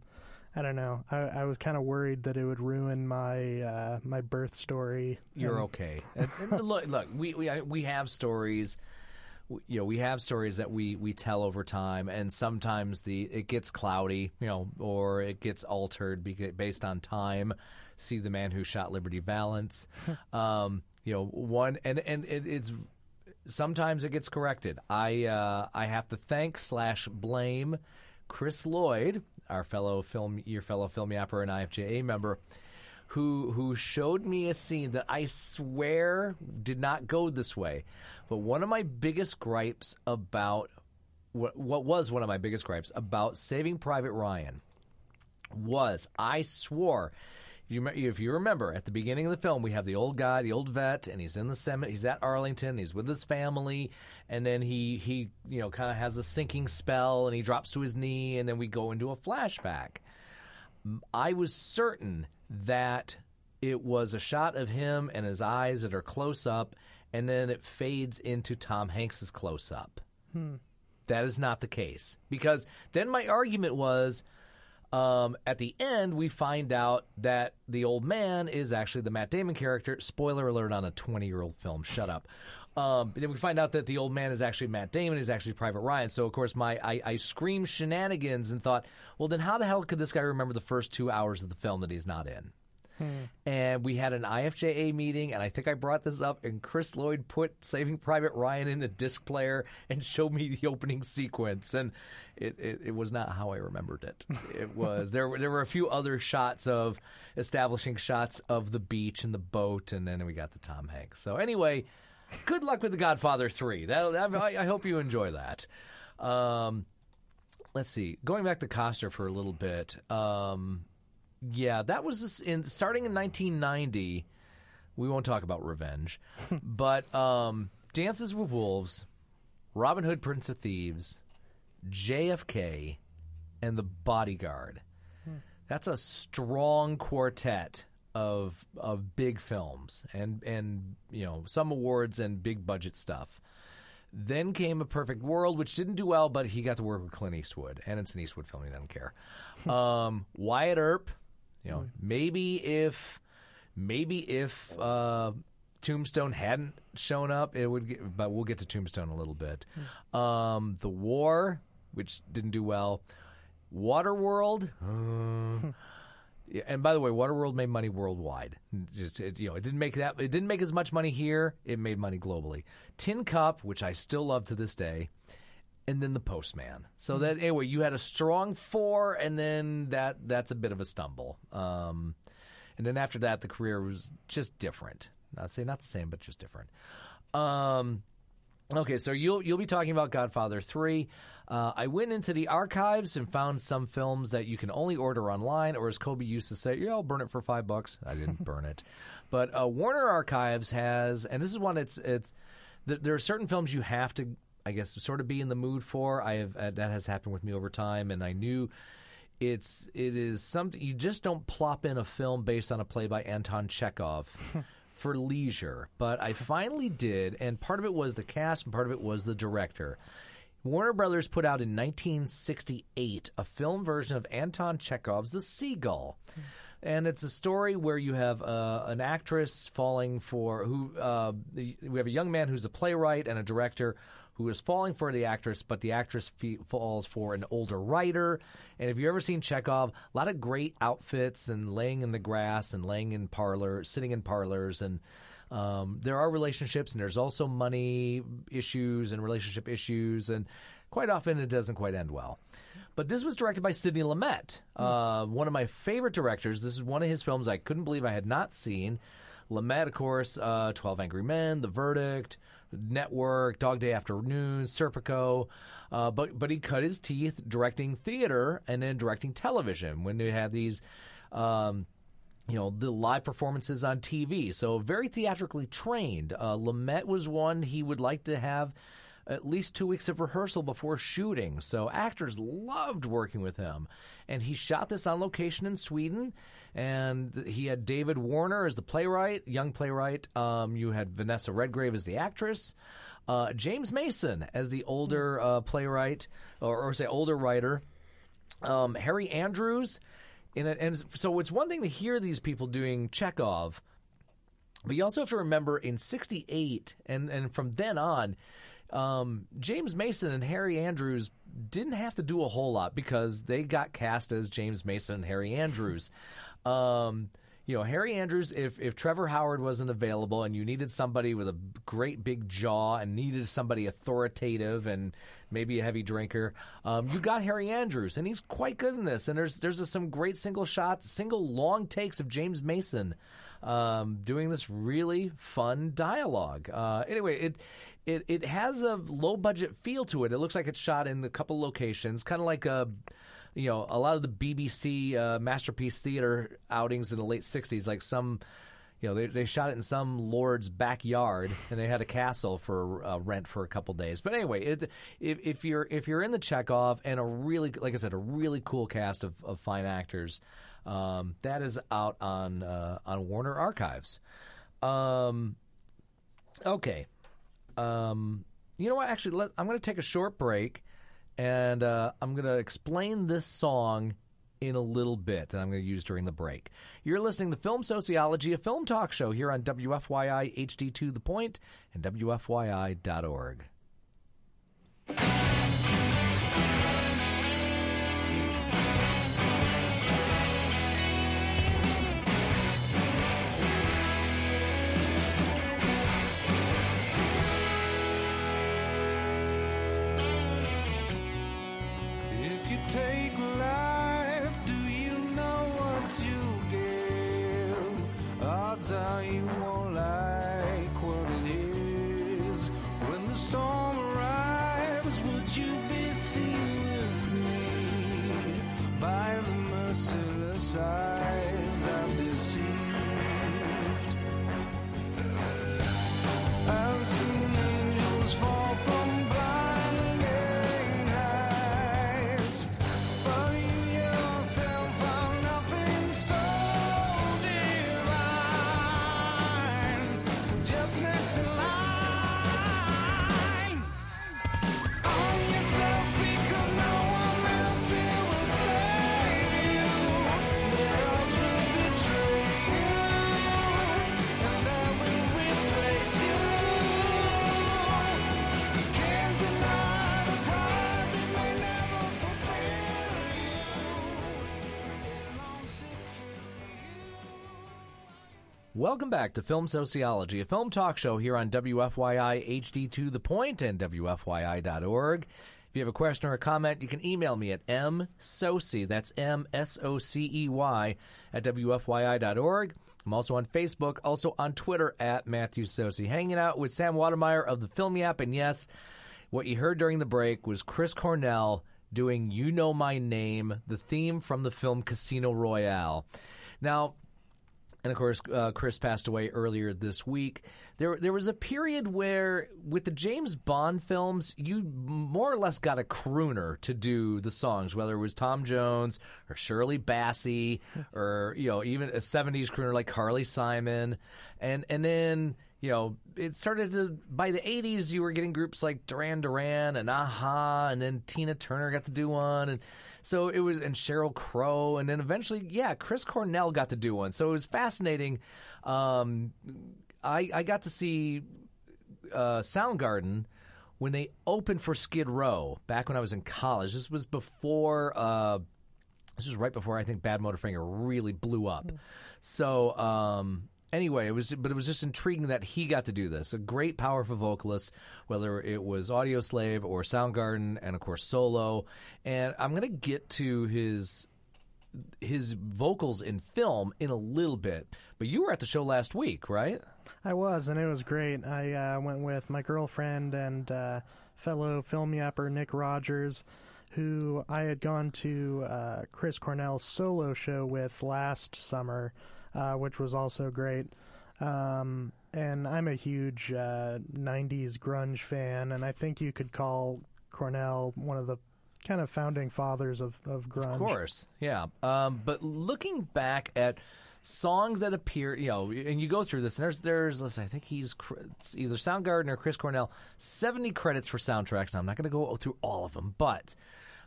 I don't know. I, I was kind of worried that it would ruin my uh, my birth story. You're okay. And- and look, look, we we we have stories. You know, we have stories that we we tell over time, and sometimes the it gets cloudy, you know, or it gets altered based on time. See the man who shot Liberty Valance. um, you know, one and and it, it's sometimes it gets corrected. I uh, I have to thank slash blame Chris Lloyd, our fellow film, your fellow film yapper and IFJA member, who who showed me a scene that I swear did not go this way. But one of my biggest gripes about what what was one of my biggest gripes about Saving Private Ryan was I swore. You, if you remember, at the beginning of the film, we have the old guy, the old vet, and he's in the cemetery. He's at Arlington. He's with his family, and then he he you know kind of has a sinking spell, and he drops to his knee, and then we go into a flashback. I was certain that it was a shot of him and his eyes that are close up, and then it fades into Tom Hanks's close up. Hmm. That is not the case because then my argument was. Um, at the end, we find out that the old man is actually the Matt Damon character. Spoiler alert on a 20 year old film. Shut up. Um, then we find out that the old man is actually Matt Damon, is actually Private Ryan. So, of course, my I, I screamed shenanigans and thought, well, then how the hell could this guy remember the first two hours of the film that he's not in? And we had an IFJA meeting, and I think I brought this up, and Chris Lloyd put Saving Private Ryan in the disc player and showed me the opening sequence, and it, it, it was not how I remembered it. It was there. were- There were a few other shots of establishing shots of the beach and the boat, and then we got the Tom Hanks. So anyway, good luck with The Godfather Three. That, that I, I hope you enjoy that. Um, let's see. Going back to Costner for a little bit. Um, yeah, that was in starting in 1990. We won't talk about revenge, but um, Dances with Wolves, Robin Hood, Prince of Thieves, JFK, and The Bodyguard. That's a strong quartet of of big films and and you know some awards and big budget stuff. Then came A Perfect World, which didn't do well, but he got to work with Clint Eastwood, and it's an Eastwood film. He doesn't care. Um, Wyatt Earp, you know, maybe if maybe if uh, Tombstone hadn't shown up, it would. Get, but we'll get to Tombstone a little bit. Um, the War, which didn't do well. Waterworld. Uh, yeah, and by the way, Waterworld made money worldwide. Just, it, you know, it didn't make that. It didn't make as much money here. It made money globally. Tin Cup, which I still love to this day, and then The Postman. So that anyway, you had a strong four, and then that that's a bit of a stumble. Um, and then after that, the career was just different. Not say not the same, but just different. Um, Okay, so you'll you'll be talking about Godfather three. Uh, I went into the archives and found some films that you can only order online, or as Kobe used to say, "Yeah, I'll burn it for five bucks." I didn't burn it, but uh, Warner Archives has, and this is one. It's it's there are certain films you have to, I guess, sort of be in the mood for. I have uh, that has happened with me over time, and I knew it's it is something you just don't plop in a film based on a play by Anton Chekhov for leisure. But I finally did, and part of it was the cast, and part of it was the director. Warner Brothers put out in 1968 a film version of Anton Chekhov's The Seagull. And it's a story where you have uh, an actress falling for who uh, we have a young man who's a playwright and a director who is falling for the actress, but the actress fe- falls for an older writer. And if you've ever seen Chekhov, a lot of great outfits and laying in the grass and laying in parlor, sitting in parlors, and um, there are relationships, and there's also money issues and relationship issues, and quite often it doesn't quite end well. But this was directed by Sidney Lumet, uh, one of my favorite directors. This is one of his films I couldn't believe I had not seen. Lumet, of course, uh, 12 Angry Men, The Verdict, Network, Dog Day Afternoon, Serpico. Uh, but, but he cut his teeth directing theater and then directing television when they had these. Um, you know the live performances on TV. So very theatrically trained. Uh, Lumet was one he would like to have at least two weeks of rehearsal before shooting. So actors loved working with him, and he shot this on location in Sweden. And he had David Warner as the playwright, young playwright. Um, you had Vanessa Redgrave as the actress. Uh, James Mason as the older uh, playwright, or, or say older writer. Um, Harry Andrews in it, and so it's one thing to hear these people doing Chekhov, but you also have to remember in '68 and and from then on, um, James Mason and Harry Andrews didn't have to do a whole lot because they got cast as James Mason and Harry Andrews. Um, you know, Harry Andrews, if, if Trevor Howard wasn't available and you needed somebody with a great big jaw and needed somebody authoritative and maybe a heavy drinker, um, you got Harry Andrews, and he's quite good in this. And there's there's some great single shots, single long takes of James Mason um, doing this really fun dialogue. Uh, anyway, it it it has a low budget feel to it. It looks like it's shot in a couple locations, kind of like a you know, a lot of the BBC uh, masterpiece theater outings in the late '60s, like some. You know, they, they shot it in some lord's backyard, and they had a castle for uh, rent for a couple days. But anyway, it, if, if you're if you're in the Chekhov and a really, like I said, a really cool cast of, of fine actors, um, that is out on uh, on Warner Archives. Um, okay, um, you know what? Actually, let, I'm going to take a short break, and uh, I'm going to explain this song in a little bit that I'm going to use during the break. You're listening to Film Soceyology, a film talk show here on WFYI HD to the Point and WFYI.org. Welcome back to Film Soceyology, a film talk show here on WFYI HD to the point and WFYI.org. If you have a question or a comment, you can email me at msocey, that's M-S-O-C-E-Y, at WFYI.org. I'm also on Facebook, also on Twitter at Matthew Socey, hanging out with Sam Watermeier of the Film Yap. And yes, what you heard during the break was Chris Cornell doing You Know My Name, the theme from the film Casino Royale. Now, and of course, uh, Chris passed away earlier this week. There, there was a period where, with the James Bond films, you more or less got a crooner to do the songs, whether it was Tom Jones or Shirley Bassey, or you know, even a '70s crooner like Carly Simon, and and then you know, it started to by the '80s. You were getting groups like Duran Duran and a-ha, and then Tina Turner got to do one, and so it was, and Sheryl Crow, and then eventually, yeah, Chris Cornell got to do one. So it was fascinating. Um, I I got to see uh, Soundgarden when they opened for Skid Row back when I was in college. This was before. Uh, this was right before I think Badmotorfinger really blew up. So um, anyway, it was, but it was just intriguing that he got to do this. A great, powerful vocalist, whether it was Audioslave or Soundgarden, and of course solo. And I'm going to get to his his vocals in film in a little bit. But you were at the show last week, right? I was, and it was great. I uh, went with my girlfriend and uh, fellow film yapper Nick Rogers, who I had gone to uh, Chris Cornell's solo show with last summer, uh, which was also great. Um, and I'm a huge uh, 90s grunge fan, and I think you could call Cornell one of the kind of founding fathers of, of grunge. Of course, yeah. Um, but looking back at songs that appear, you know, and you go through this, and there's, there's, let's say, I think he's it's either Soundgarden or Chris Cornell, 70 credits for soundtracks. Now, I'm not going to go through all of them, but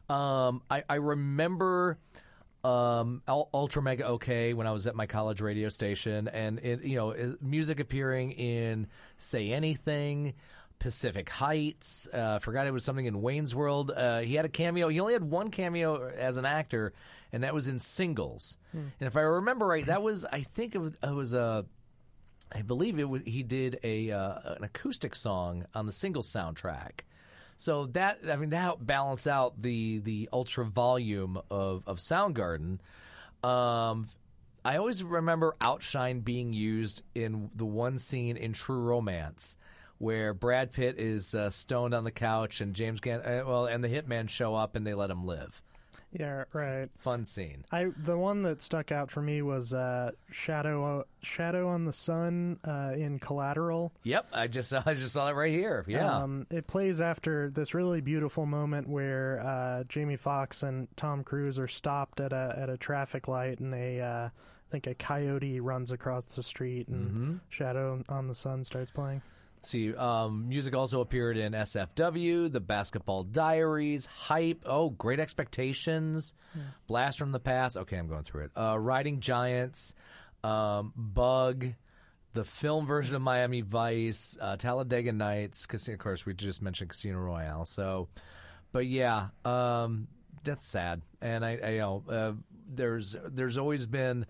um, I, I remember um, Ultra Mega OK when I was at my college radio station, and it, you know, it- music appearing in Say Anything. Pacific Heights. Uh, forgot it was something in Wayne's World. Uh, he had a cameo. He only had one cameo as an actor, and that was in Singles. And if I remember right, that was I think it was, it was a. I believe it was he did a uh, an acoustic song on the Singles soundtrack. So that I mean that helped balance out the the ultra volume of of Soundgarden. Um, I always remember Outshine being used in the one scene in True Romance where Brad Pitt is uh, stoned on the couch and James Gan- uh, well and the hitman show up and they let him live. Yeah, right. Fun scene. I the one that stuck out for me was uh, Shadow Shadow on the Sun uh, in Collateral. Yep, I just I just saw it right here. Yeah. Um, it plays after this really beautiful moment where uh, Jamie Foxx and Tom Cruise are stopped at a at a traffic light, and a uh, I think a coyote runs across the street, and Mm-hmm. Shadow on the Sun starts playing. See, um, music also appeared in SFW, The Basketball Diaries, Hype. Oh, Great Expectations, Blast from the Past. Okay, I'm going through it. Uh, Riding Giants, um, Bug, the film version of Miami Vice, uh, Talladega Nights. Casino, of course, we just mentioned Casino Royale. So, but yeah, um, that's sad. And I, I you know, uh, there's there's always been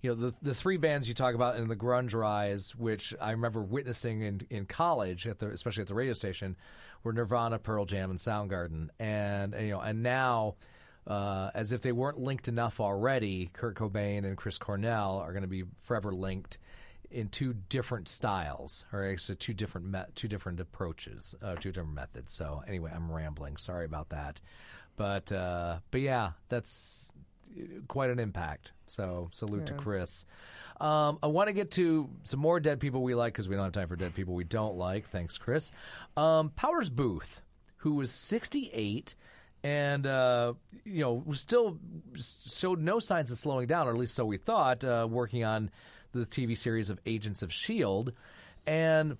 you know the the three bands you talk about in the grunge rise, which I remember witnessing in in college at the especially at the radio station, were Nirvana, Pearl Jam, and Soundgarden, and, you know, and now. Uh, as if they weren't linked enough already, Kurt Cobain and Chris Cornell are going to be forever linked in two different styles, or actually two different me- two different approaches, uh, two different methods. So anyway, I'm rambling. Sorry about that, but uh, but yeah, that's quite an impact. So salute to Chris. Um, I want to get to some more dead people we like because we don't have time for dead people we don't like. Thanks, Chris. Um, Powers Boothe, who was 68 and uh, you know was still showed no signs of slowing down, or at least so we thought, uh, working on the TV series of Agents of Shield, and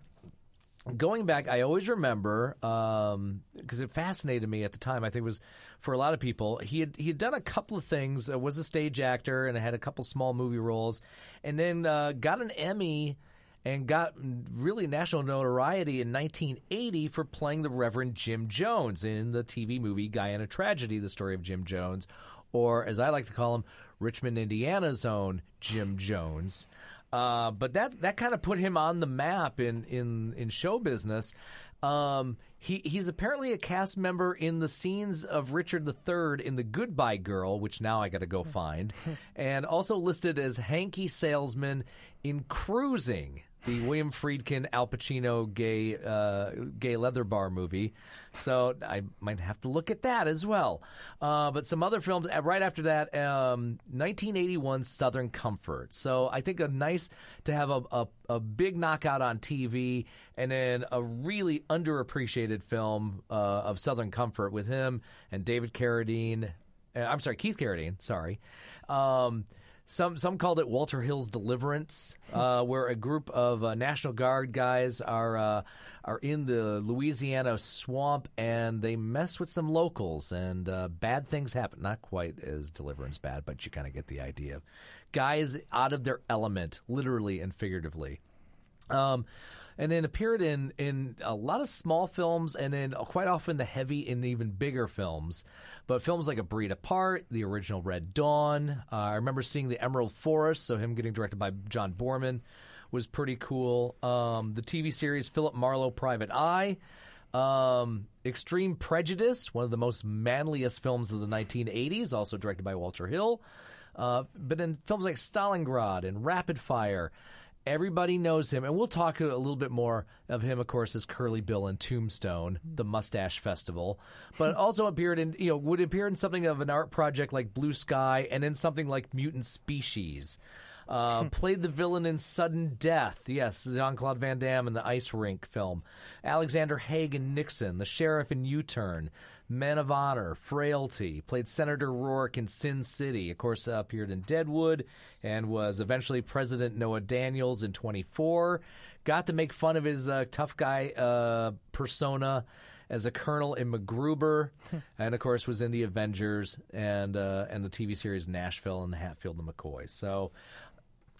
going back, I always remember because it fascinated me at the time. I think it was for a lot of people. He had he had done a couple of things. Uh, was a stage actor and had a couple small movie roles, and then uh, got an Emmy and got really national notoriety in 1980 for playing the Reverend Jim Jones in the TV movie Guyana Tragedy: The Story of Jim Jones, or as I like to call him, Richmond, Indiana's own Jim Jones. Uh, but that that kind of put him on the map in in in show business. Um, he he's apparently a cast member in the scenes of Richard III in The Goodbye Girl, which now I got to go find, and also listed as hanky salesman in Cruising, the William Friedkin Al Pacino gay uh, gay leather bar movie. So I might have to look at that as well. Uh, but some other films uh, right after that, um, 1981 Southern Comfort. So I think a nice to have a, a, a big knockout on TV and then a really underappreciated film uh, of Southern Comfort with him and David Carradine. Uh, I'm sorry, Keith Carradine. Sorry. Um, some some called it Walter Hill's Deliverance, uh, where a group of uh, National Guard guys are uh, are in the Louisiana swamp and they mess with some locals and uh, bad things happen. Not quite as Deliverance bad, but you kind of get the idea. Of guys out of their element, literally and figuratively. Um, and then appeared in in a lot of small films, and then quite often the heavy and even bigger films. But films like A Breed Apart, the original Red Dawn. Uh, I remember seeing The Emerald Forest, so him getting directed by John Boorman was pretty cool. Um, the TV series Philip Marlowe, Private Eye. Um, Extreme Prejudice, one of the most manliest films of the 1980s, also directed by Walter Hill. Uh, but in films like Stalingrad and Rapid Fire, everybody knows him. And we'll talk a little bit more of him, of course, as Curly Bill in Tombstone, the Mustache Festival. But also appeared in, you know, would appear in something of an art project like Blue Sky and in something like Mutant Species. Uh, played the villain in Sudden Death. Yes, Jean Claude Van Damme in the Ice Rink film. Alexander Haig in Nixon, the sheriff in U Turn. Men of Honor, Frailty. Played Senator Rourke in Sin City. Of course, uh, appeared in Deadwood and was eventually President Noah Daniels in 24. Got to make fun of his uh, tough guy uh, persona as a colonel in MacGruber, and of course was in the Avengers and uh, and the TV series Nashville and Hatfield and McCoy. So,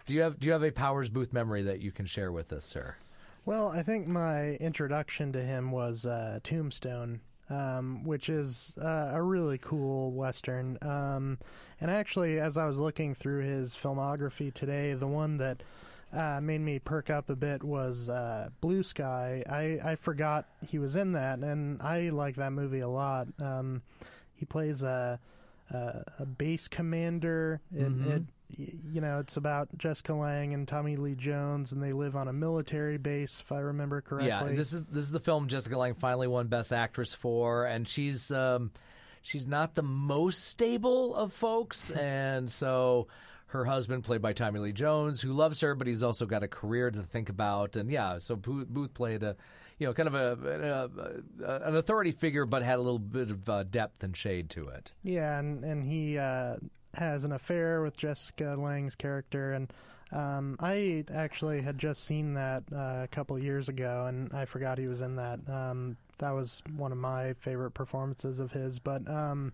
do you have do you have a Powers Boothe memory that you can share with us, sir? Well, I think my introduction to him was uh, Tombstone, um, which is uh, a really cool western. Um, and actually, as I was looking through his filmography today, the one that uh, made me perk up a bit was uh, Blue Sky. I, I forgot he was in that, and I like that movie a lot. Um, he plays a a, a base commander. It, it, y- you know, it's about Jessica Lange and Tommy Lee Jones, and they live on a military base, if I remember correctly. Yeah, this is this is the film Jessica Lange finally won Best Actress for, and she's um, she's not the most stable of folks, and so her husband, played by Tommy Lee Jones, who loves her, but he's also got a career to think about, and yeah, so Boothe, Boothe played a, you know, kind of a, a, a an authority figure, but had a little bit of uh, depth and shade to it. Yeah, and and he uh, has an affair with Jessica Lange's character, and um, I actually had just seen that uh, a couple of years ago, and I forgot he was in that. Um, that was one of my favorite performances of his, but. Um,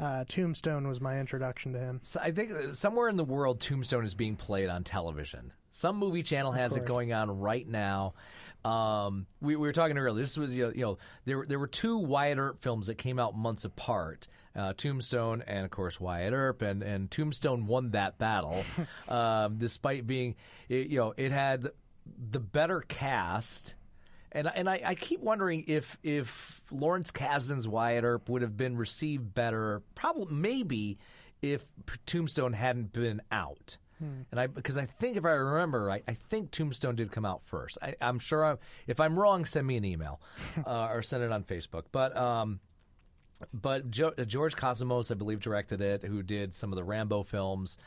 uh, Tombstone was my introduction to him. So I think uh, somewhere in the world, Tombstone is being played on television. Some movie channel has it going on right now. Um, we, we were talking earlier. This was you know, you know there were- there were two Wyatt Earp films that came out months apart. Uh, Tombstone and of course Wyatt Earp and, and Tombstone won that battle, um, despite being it, you know it had the better cast. And and I, I keep wondering if if Lawrence Kasdan's Wyatt Earp would have been received better, probably maybe if Tombstone hadn't been out. And I because I think if I remember right, I think Tombstone did come out first. I, I'm sure I'm, if I'm wrong, send me an email uh, or send it on Facebook. But um, but jo- George Cosmatos, I believe, directed it, who did some of the Rambo films,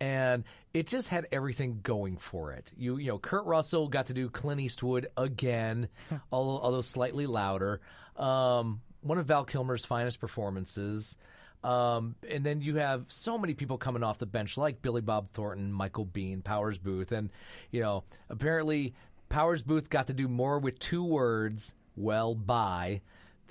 and it just had everything going for it. You you know, Kurt Russell got to do Clint Eastwood again, although, although slightly louder. Um, one of Val Kilmer's finest performances. Um, and then you have so many people coming off the bench, like Billy Bob Thornton, Michael Biehn, Powers Boothe, and you know, apparently Powers Boothe got to do more with two words, "well, bye."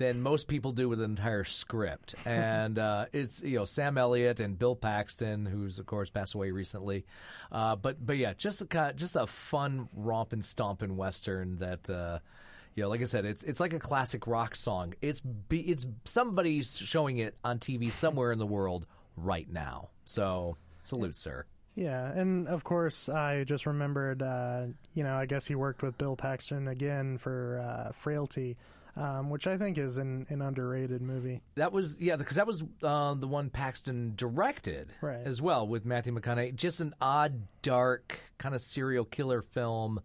Than most people do with an entire script. And uh, it's you know Sam Elliott and Bill Paxton, who's of course passed away recently. Uh, but but yeah, just a just a fun romp and stomp in western that. Uh, you know, like I said, it's it's like a classic rock song. It's be, it's somebody's showing it on TV somewhere in the world right now. So salute, sir. Yeah, and of course, I just remembered, uh, you know, I guess he worked with Bill Paxton again for uh, Frailty, um, which I think is an, an underrated movie. That was yeah, because that was uh, the one Paxton directed Right. as well with Matthew McConaughey. Just an odd, dark kind of serial killer film.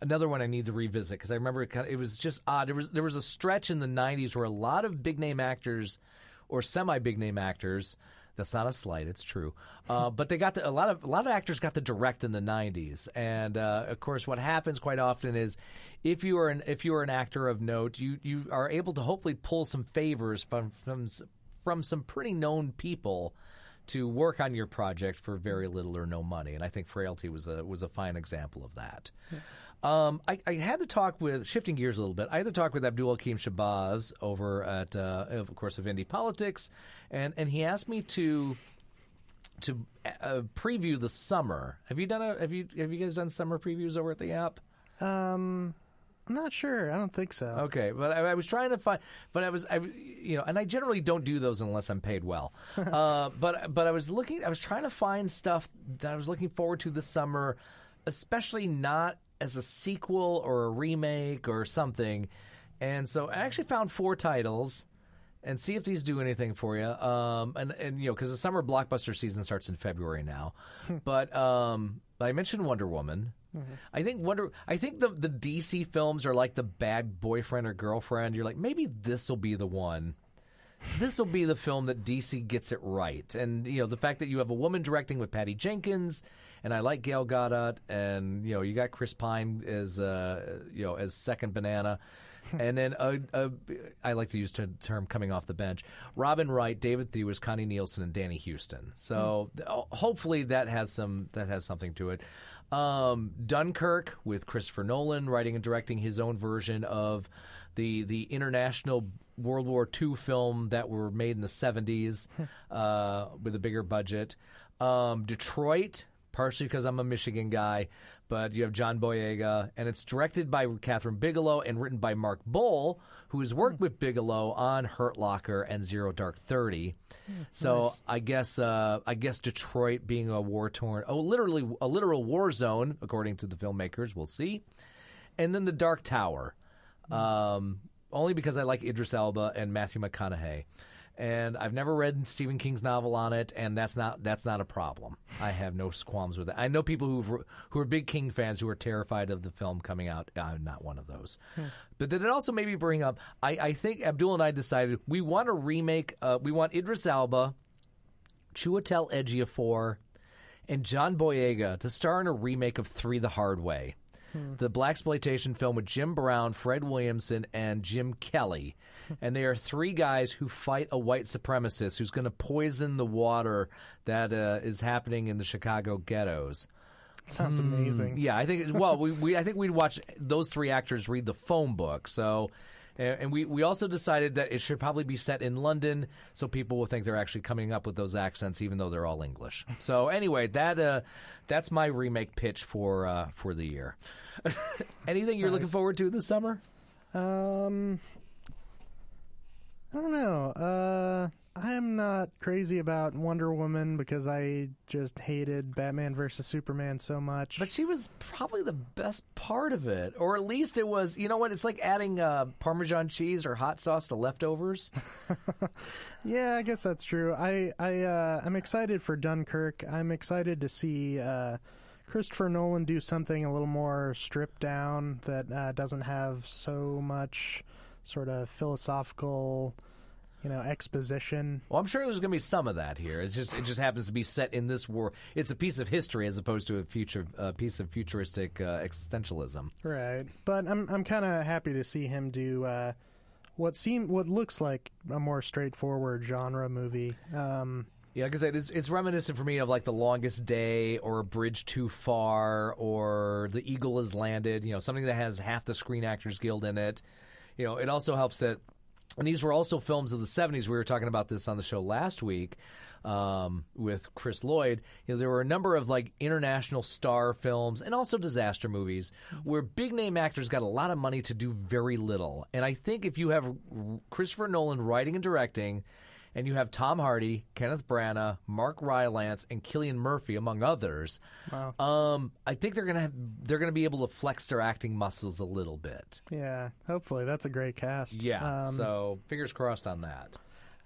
Another one I need to revisit because I remember it, kind of, it was just odd. There was there was a stretch in the '90s where a lot of big name actors or semi big name actors. That's not a slight; it's true. Uh, but they got to, a lot of a lot of actors got to direct in the '90s, and uh, of course, what happens quite often is if you are an if you are an actor of note, you you are able to hopefully pull some favors from from from some pretty known people to work on your project for very little or no money. And I think Frailty was a was a fine example of that. Um, I, I had to talk with shifting gears a little bit. I had to talk with Abdul Hakim Shabazz over at, uh, of course, of Indy Politics, and and he asked me to to uh, preview the summer. Have you done a have you have you guys done summer previews over at the app? Um, I'm not sure. I don't think so. Okay, but I, I was trying to find, but I was, I, you know, and I generally don't do those unless I'm paid well. uh, but but I was looking, I was trying to find stuff that I was looking forward to this summer, especially not as a sequel or a remake or something. And so I actually found four titles. And see if these do anything for you. Um, and, and you know, because the summer blockbuster season starts in February now. but um, I mentioned Wonder Woman. I think Wonder. I think the the DC films are like the bad boyfriend or girlfriend. You're like, maybe this will be the one. This will be the film that DC gets it right. And you know, the fact that you have a woman directing with Patty Jenkins, and I like Gal Gadot, and you know, you got Chris Pine as uh, you know as second banana. and then uh, uh, I like to use the term coming off the bench. Robin Wright, David Thewlis, Connie Nielsen, and Danny Huston. So th- hopefully that has some that has something to it. Um, Dunkirk with Christopher Nolan writing and directing his own version of the the international World War II film that were made in the seventies uh, with a bigger budget. Um, Detroit, partially because I'm a Michigan guy, but you have John Boyega, and it's directed by Kathryn Bigelow and written by Mark Boal, who has worked with Bigelow on Hurt Locker and Zero Dark Thirty. So I guess uh, I guess Detroit being a war torn, oh, literally a literal war zone, according to the filmmakers. We'll see. And then the Dark Tower, um, only because I like Idris Elba and Matthew McConaughey. And I've never read Stephen King's novel on it, and that's not that's not a problem. I have no qualms with it. I know people who who are big King fans who are terrified of the film coming out. I'm not one of those. But then it also made me bring up. I, I think Abdul and I decided we want to remake. Uh, we want Idris Elba, Chiwetel Ejiofor, and John Boyega to star in a remake of Three the Hard Way. The black exploitation film with Jim Brown, Fred Williamson, and Jim Kelly, and they are three guys who fight a white supremacist who's going to poison the water that uh, is happening in the Chicago ghettos. Sounds amazing. Yeah, I think. Well, we, we I think we'd watch those three actors read the phone book. So, and and we we also decided that it should probably be set in London, so people will think they're actually coming up with those accents, even though they're all English. So anyway, that uh, that's my remake pitch for uh, for the year. Anything you're looking forward to this summer? Um, I don't know. Uh, I'm not crazy about Wonder Woman because I just hated Batman versus Superman so much. But she was probably the best part of it, or at least it was. You know what? It's like adding uh, Parmesan cheese or hot sauce to leftovers. yeah, I guess that's true. I I uh, I'm excited for Dunkirk. I'm excited to see uh, Christopher Nolan do something a little more stripped down that uh, doesn't have so much sort of philosophical, you know, exposition. Well, I'm sure there's going to be some of that here. It just it just happens to be set in this war. It's a piece of history as opposed to a future a piece of futuristic uh, existentialism. Right, but I'm I'm kind of happy to see him do uh, what seem what looks like a more straightforward genre movie. Um, Yeah, because it's it's reminiscent for me of like The Longest Day or A Bridge Too Far or The Eagle Has Landed. You know, something that has half the Screen Actors Guild in it. You know, it also helps that, and these were also films of the '70s. We were talking about this on the show last week um, with Chris Lloyd. You know, there were a number of like international star films and also disaster movies where big name actors got a lot of money to do very little. And I think if you have Christopher Nolan writing and directing and you have Tom Hardy, Kenneth Branagh, Mark Rylance, and Cillian Murphy, among others. Wow. Um, I think they're gonna have, they're gonna be able to flex their acting muscles a little bit. yeah, hopefully that's a great cast. Yeah. Um, so fingers crossed on that.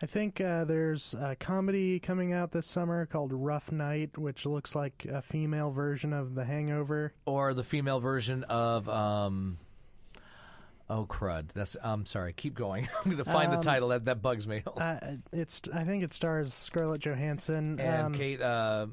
I think uh, there's a comedy coming out this summer called Rough Night, which looks like a female version of The Hangover. Or the female version of um, oh crud. That's I'm sorry. Keep going. I'm gonna find the title that that bugs me. Uh, it's I think it stars Scarlett Johansson and um, Kate. Uh,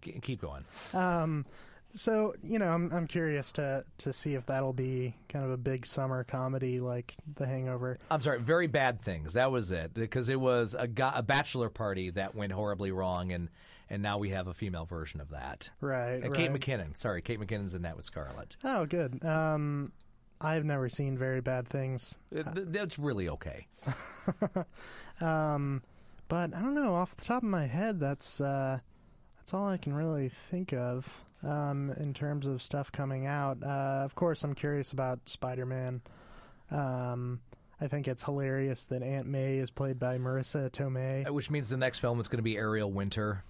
k- keep going. Um, so you know, I'm I'm curious to to see if that'll be kind of a big summer comedy like The Hangover. I'm sorry, very bad things. That was it because it was a, go- a bachelor party that went horribly wrong, and and now we have a female version of that. Right. And Kate right. McKinnon. Sorry, Kate McKinnon's in that with Scarlett. Oh, good. Um, I've never seen very bad things. Th- th- That's really okay. Um, but I don't know. Off the top of my head, that's uh, that's all I can really think of um, in terms of stuff coming out. Uh, of course, I'm curious about Spider-Man. Um, I think it's hilarious that Aunt May is played by Marisa Tomei. Uh, Which means the next film is going to be Ariel Winter.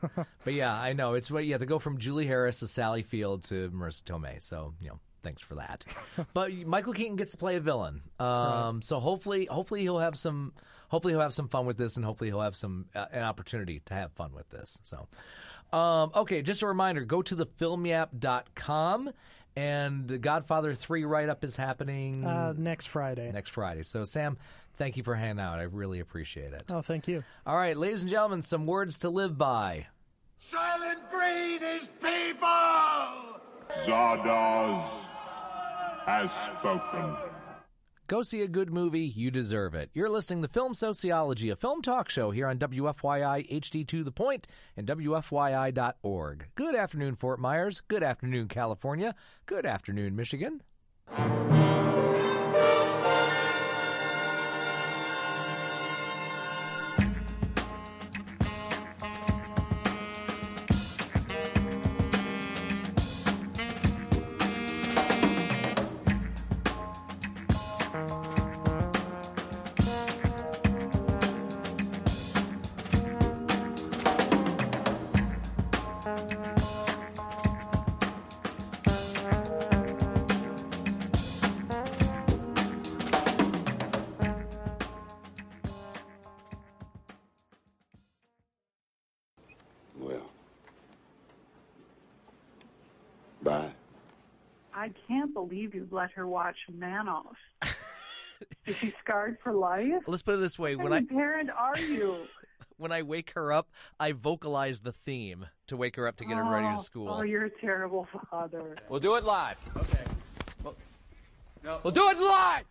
but yeah, I know it's what yeah to go from Julie Harris to Sally Field to Marisa Tomei. So you know, thanks for that. but Michael Keaton gets to play a villain. Um, So hopefully, hopefully he'll have some. Hopefully he'll have some fun with this, and hopefully he'll have some uh, an opportunity to have fun with this. So, um, okay, just a reminder: go to thefilmyap.com, and the Godfather Three write up is happening Uh, next Friday. next Friday. So, Sam, thank you for hanging out. I really appreciate it. Oh, thank you. All right, ladies and gentlemen, some words to live by. Soylent Green is people! Zardoz has spoken. Go see a good movie, you deserve it. You're listening to Film Soceyology, a film talk show here on WFYI HD2 The Point and WFYI.org. Good afternoon, Fort Myers. Good afternoon, California. Good afternoon, Michigan. Can't you'd let her watch Manos. Is she scarred for life? Let's put it this way: What when I parent are you? when I wake her up, I vocalize the theme to wake her up to get her ready Oh, to school. Oh, you're a terrible father. We'll do it live. Okay. No. We'll do it live.